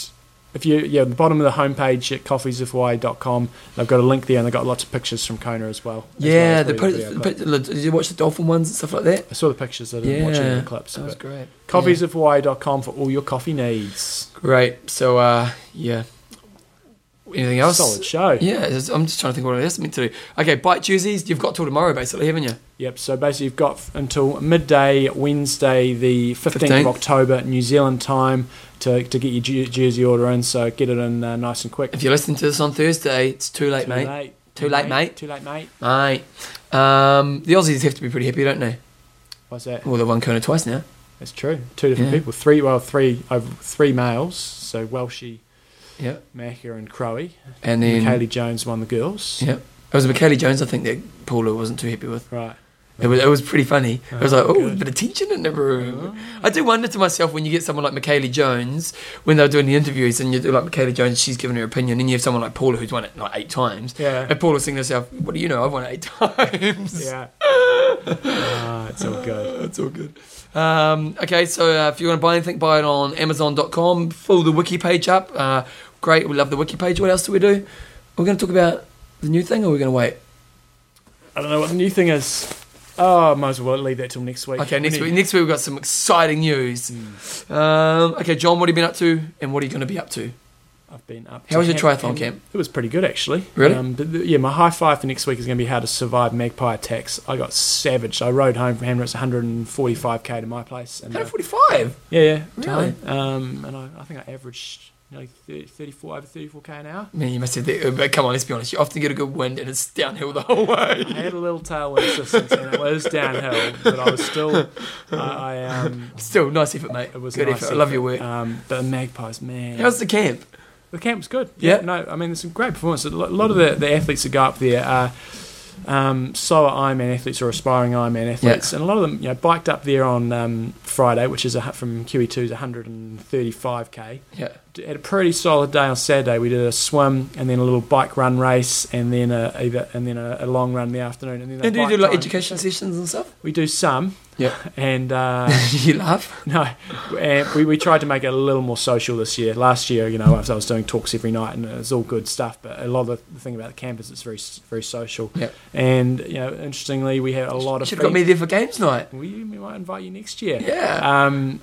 if you yeah, at the bottom of the homepage at coffeesofhawaii.com, they've got a link there, and they've got lots of pictures from Kona as well. as Yeah, well as the, the the, did you watch the dolphin ones and stuff like that? I saw the pictures. I didn't watch any of the clips. That was great. Coffeesofhawaii.com for all your coffee needs. Great. So, uh, yeah. Anything else? Solid show. Yeah, I'm just trying to think what else I meant to do. Okay, bite jerseys. You've got till tomorrow, basically, haven't you? Yep. So basically, you've got until midday Wednesday, the fifteenth 15th. of October, New Zealand time, to, to get your jersey order in. So get it in uh, nice and quick. If you're listening to this on Thursday, it's too late, Too mate. late. Too late, mate. Too late, mate. Mate. Um, the Aussies have to be pretty happy, don't they? What's that? Well, they've won Kona twice now. That's true. Two different Yeah. people. Three. Well, three over three males. So Welshie, Yeah. Macca, and Crowie. And then. Kaylee Jones won the girls. Yeah. It was Michellie Jones, I think, that Paula wasn't too happy with. Right. It was, it was pretty funny. I was Oh, like, oh, bit of tension in the room. I do wonder to myself when you get someone like Michellie Jones, when they're doing the interviews, and you do like Michellie Jones, she's giving her opinion, and you have someone like Paula who's won it like eight times. Yeah. And Paula's thinking to herself, what do you know? I've won it eight times. Yeah. Ah, it's all good. it's all good. Um, okay, so uh, if you want to buy anything, buy it on Amazon.com. Fill the wiki page up. Uh, great, we love the wiki page. What else do we do? We're going to talk about the new thing, or we're going to wait? I don't know what the new thing is. Oh, might as well leave that till next week. Okay, next We week. Next week we've got some exciting news. Um, okay, John, what have you been up to, and what are you going to be up to? I've been up. How was your triathlon Ham- camp? It was pretty good actually. Really? Um, but the- yeah, my high five for next week is going to be how to survive magpie attacks. I got savaged. I rode home from Hanmer's 145k to my place. And, uh, 145. yeah, yeah, Really? Um, and I, I think I averaged you know, like 30, 34 over 34k an hour. Man, you must have that. But come on, let's be honest. You often get a good wind and it's downhill the whole way. I had a little tailwind assistance and it was downhill, but I was still, I, I um, Still, nice effort, mate. it was good a nice effort. I love your work. Um, but the Magpies, man, How's the camp? the camp was good. Yeah. no, I mean, there's some great performance. A lot of the, the athletes that go up there are um, SOA Ironman athletes or aspiring Ironman athletes, and a lot of them, you know, biked up there on um, Friday, which is a, from QE2 is 135k. Yeah. had a pretty solid day on Saturday. We did a swim and then a little bike run race and then a either, and then a, a long run in the afternoon and then And do you do like education sessions and stuff? We do some. Yeah. And uh, you laugh. no, and we, we tried to make it a little more social this year. Last year, you know, I was, doing talks every night and it was all good stuff. But a lot of the, the thing about the campus, it's very very social. Yep. And you know, interestingly, we had a lot of. Should have got me there for games night. We, we might invite you next year. Yeah. Um,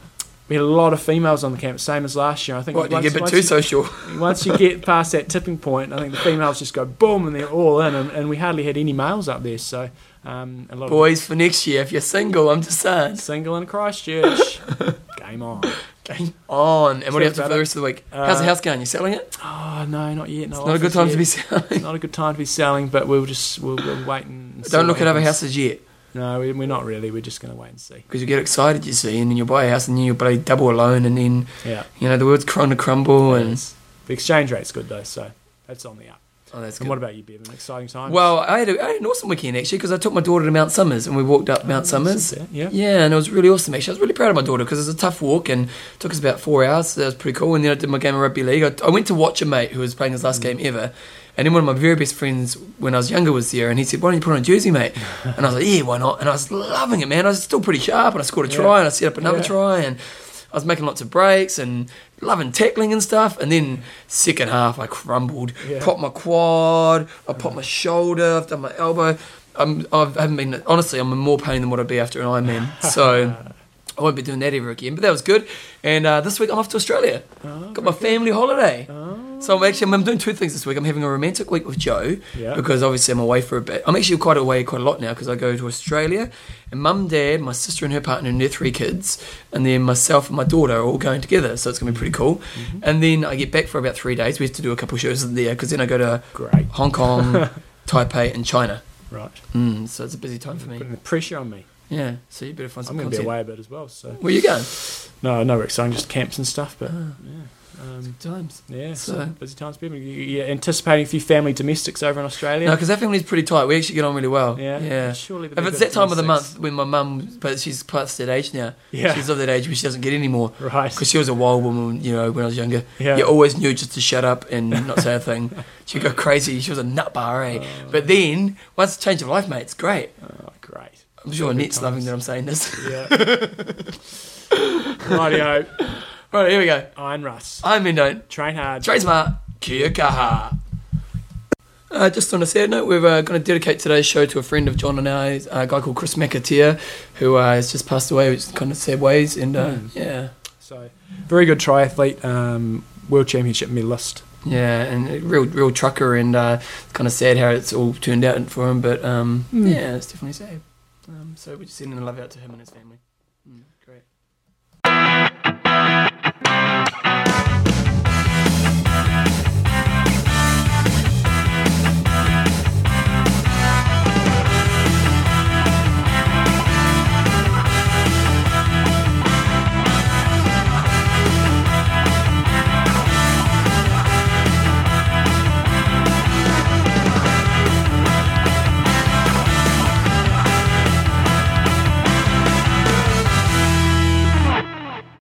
we had a lot of females on the campus, same as last year. I think What, do you once- get a bit too you- social? once you get past that tipping point, I think the females just go boom and they're all in, and, and we hardly had any males up there. So um, a lot Boys, for next year, if you're single, I'm just saying. single in Christchurch. Game on. Game on. And what do you have to do for the rest of the week? How's the Uh, house going? You selling it? Oh no, not yet. No It's not a good time to be selling. Not a good time to be selling, but we'll just we'll, we'll wait and see Don't look at other houses yet. No, we, we're not really. We're just going to wait and see. Because you get excited, you see, and then you buy a house and then you play double alone, and then, Yeah. you know, the world's trying to crumble. And The exchange rate's good though, so that's on the up. Oh, that's And good. what about you, Bevan? Exciting time. Well, I had, a, I had an awesome weekend actually because I took my daughter to Mount Somers and we walked up oh, Mount Somers. Yeah. Yeah, and it was really awesome actually. I was really proud of my daughter because it was a tough walk and it took us about four hours. So that was pretty cool. And then I did my game of rugby league. I, I went to watch a mate who was playing his last mm. game ever. And then one of my very best friends when I was younger was there and he said, Why don't you put on a jersey, mate? And I was like, Yeah, why not? And I was loving it, man. I was still pretty sharp and I scored a try Yeah. and I set up another Yeah. try and I was making lots of breaks and loving tackling and stuff. And then second half, I crumbled. Yeah. Popped my quad. I popped my shoulder. I've done my elbow. I'm, I've, I haven't been. Honestly, I'm in more pain than what I'd be after an Ironman. So I won't be doing that ever again. But that was good. And uh, this week I'm off to Australia. Got my family holiday. So I'm actually I'm doing two things this week. I'm having a romantic week with Joe Yeah. because obviously I'm away for a bit. I'm actually quite away quite a lot now because I go to Australia, and mum, dad, my sister and her partner and their three kids, and then myself and my daughter are all going together. So it's gonna be pretty cool. And then I get back for about three days. We have to do a couple shows in there because then I go to Great. Hong Kong, Taipei, and China. Right. Mm, so it's a busy time for me. Putting the pressure on me. Yeah. So you better find some I'm going to be away a bit as well. So Where you going? no, no exciting, just camps and stuff. But yeah, um, Times. yeah, so, So- busy times. People, you're anticipating a few family domestics over in Australia. No, because our family's pretty tight. We actually get on really well. yeah, Yeah. Surely, If it's that time of the month when my mum, but she's past that age now. Yeah. She's of that age where she doesn't get any more. right? Because she was a wild woman, you know, when I was younger. Yeah. You always knew just to shut up and not say a thing. She'd go crazy. She was a nut bar, eh? But then, once change of life, mate, it's great. Oh, great. I'm sure Annette's loving that I'm saying this. Yeah. Rightio. Right, here we go. Iron Russ. I'm in don't. Train hard. Train smart. Kia kaha. Uh, just on a sad note, we're uh, going to dedicate today's show to a friend of John and I, a guy called Chris McAteer, who uh, has just passed away, which is kind of sad ways. And uh, Mm. yeah, So, very good triathlete, um, world championship medalist. yeah, and a real, real trucker, and uh, kind of sad how it's all turned out for him. But um, Mm. yeah, it's definitely sad. Um, so we're just sending the love out to him and his family.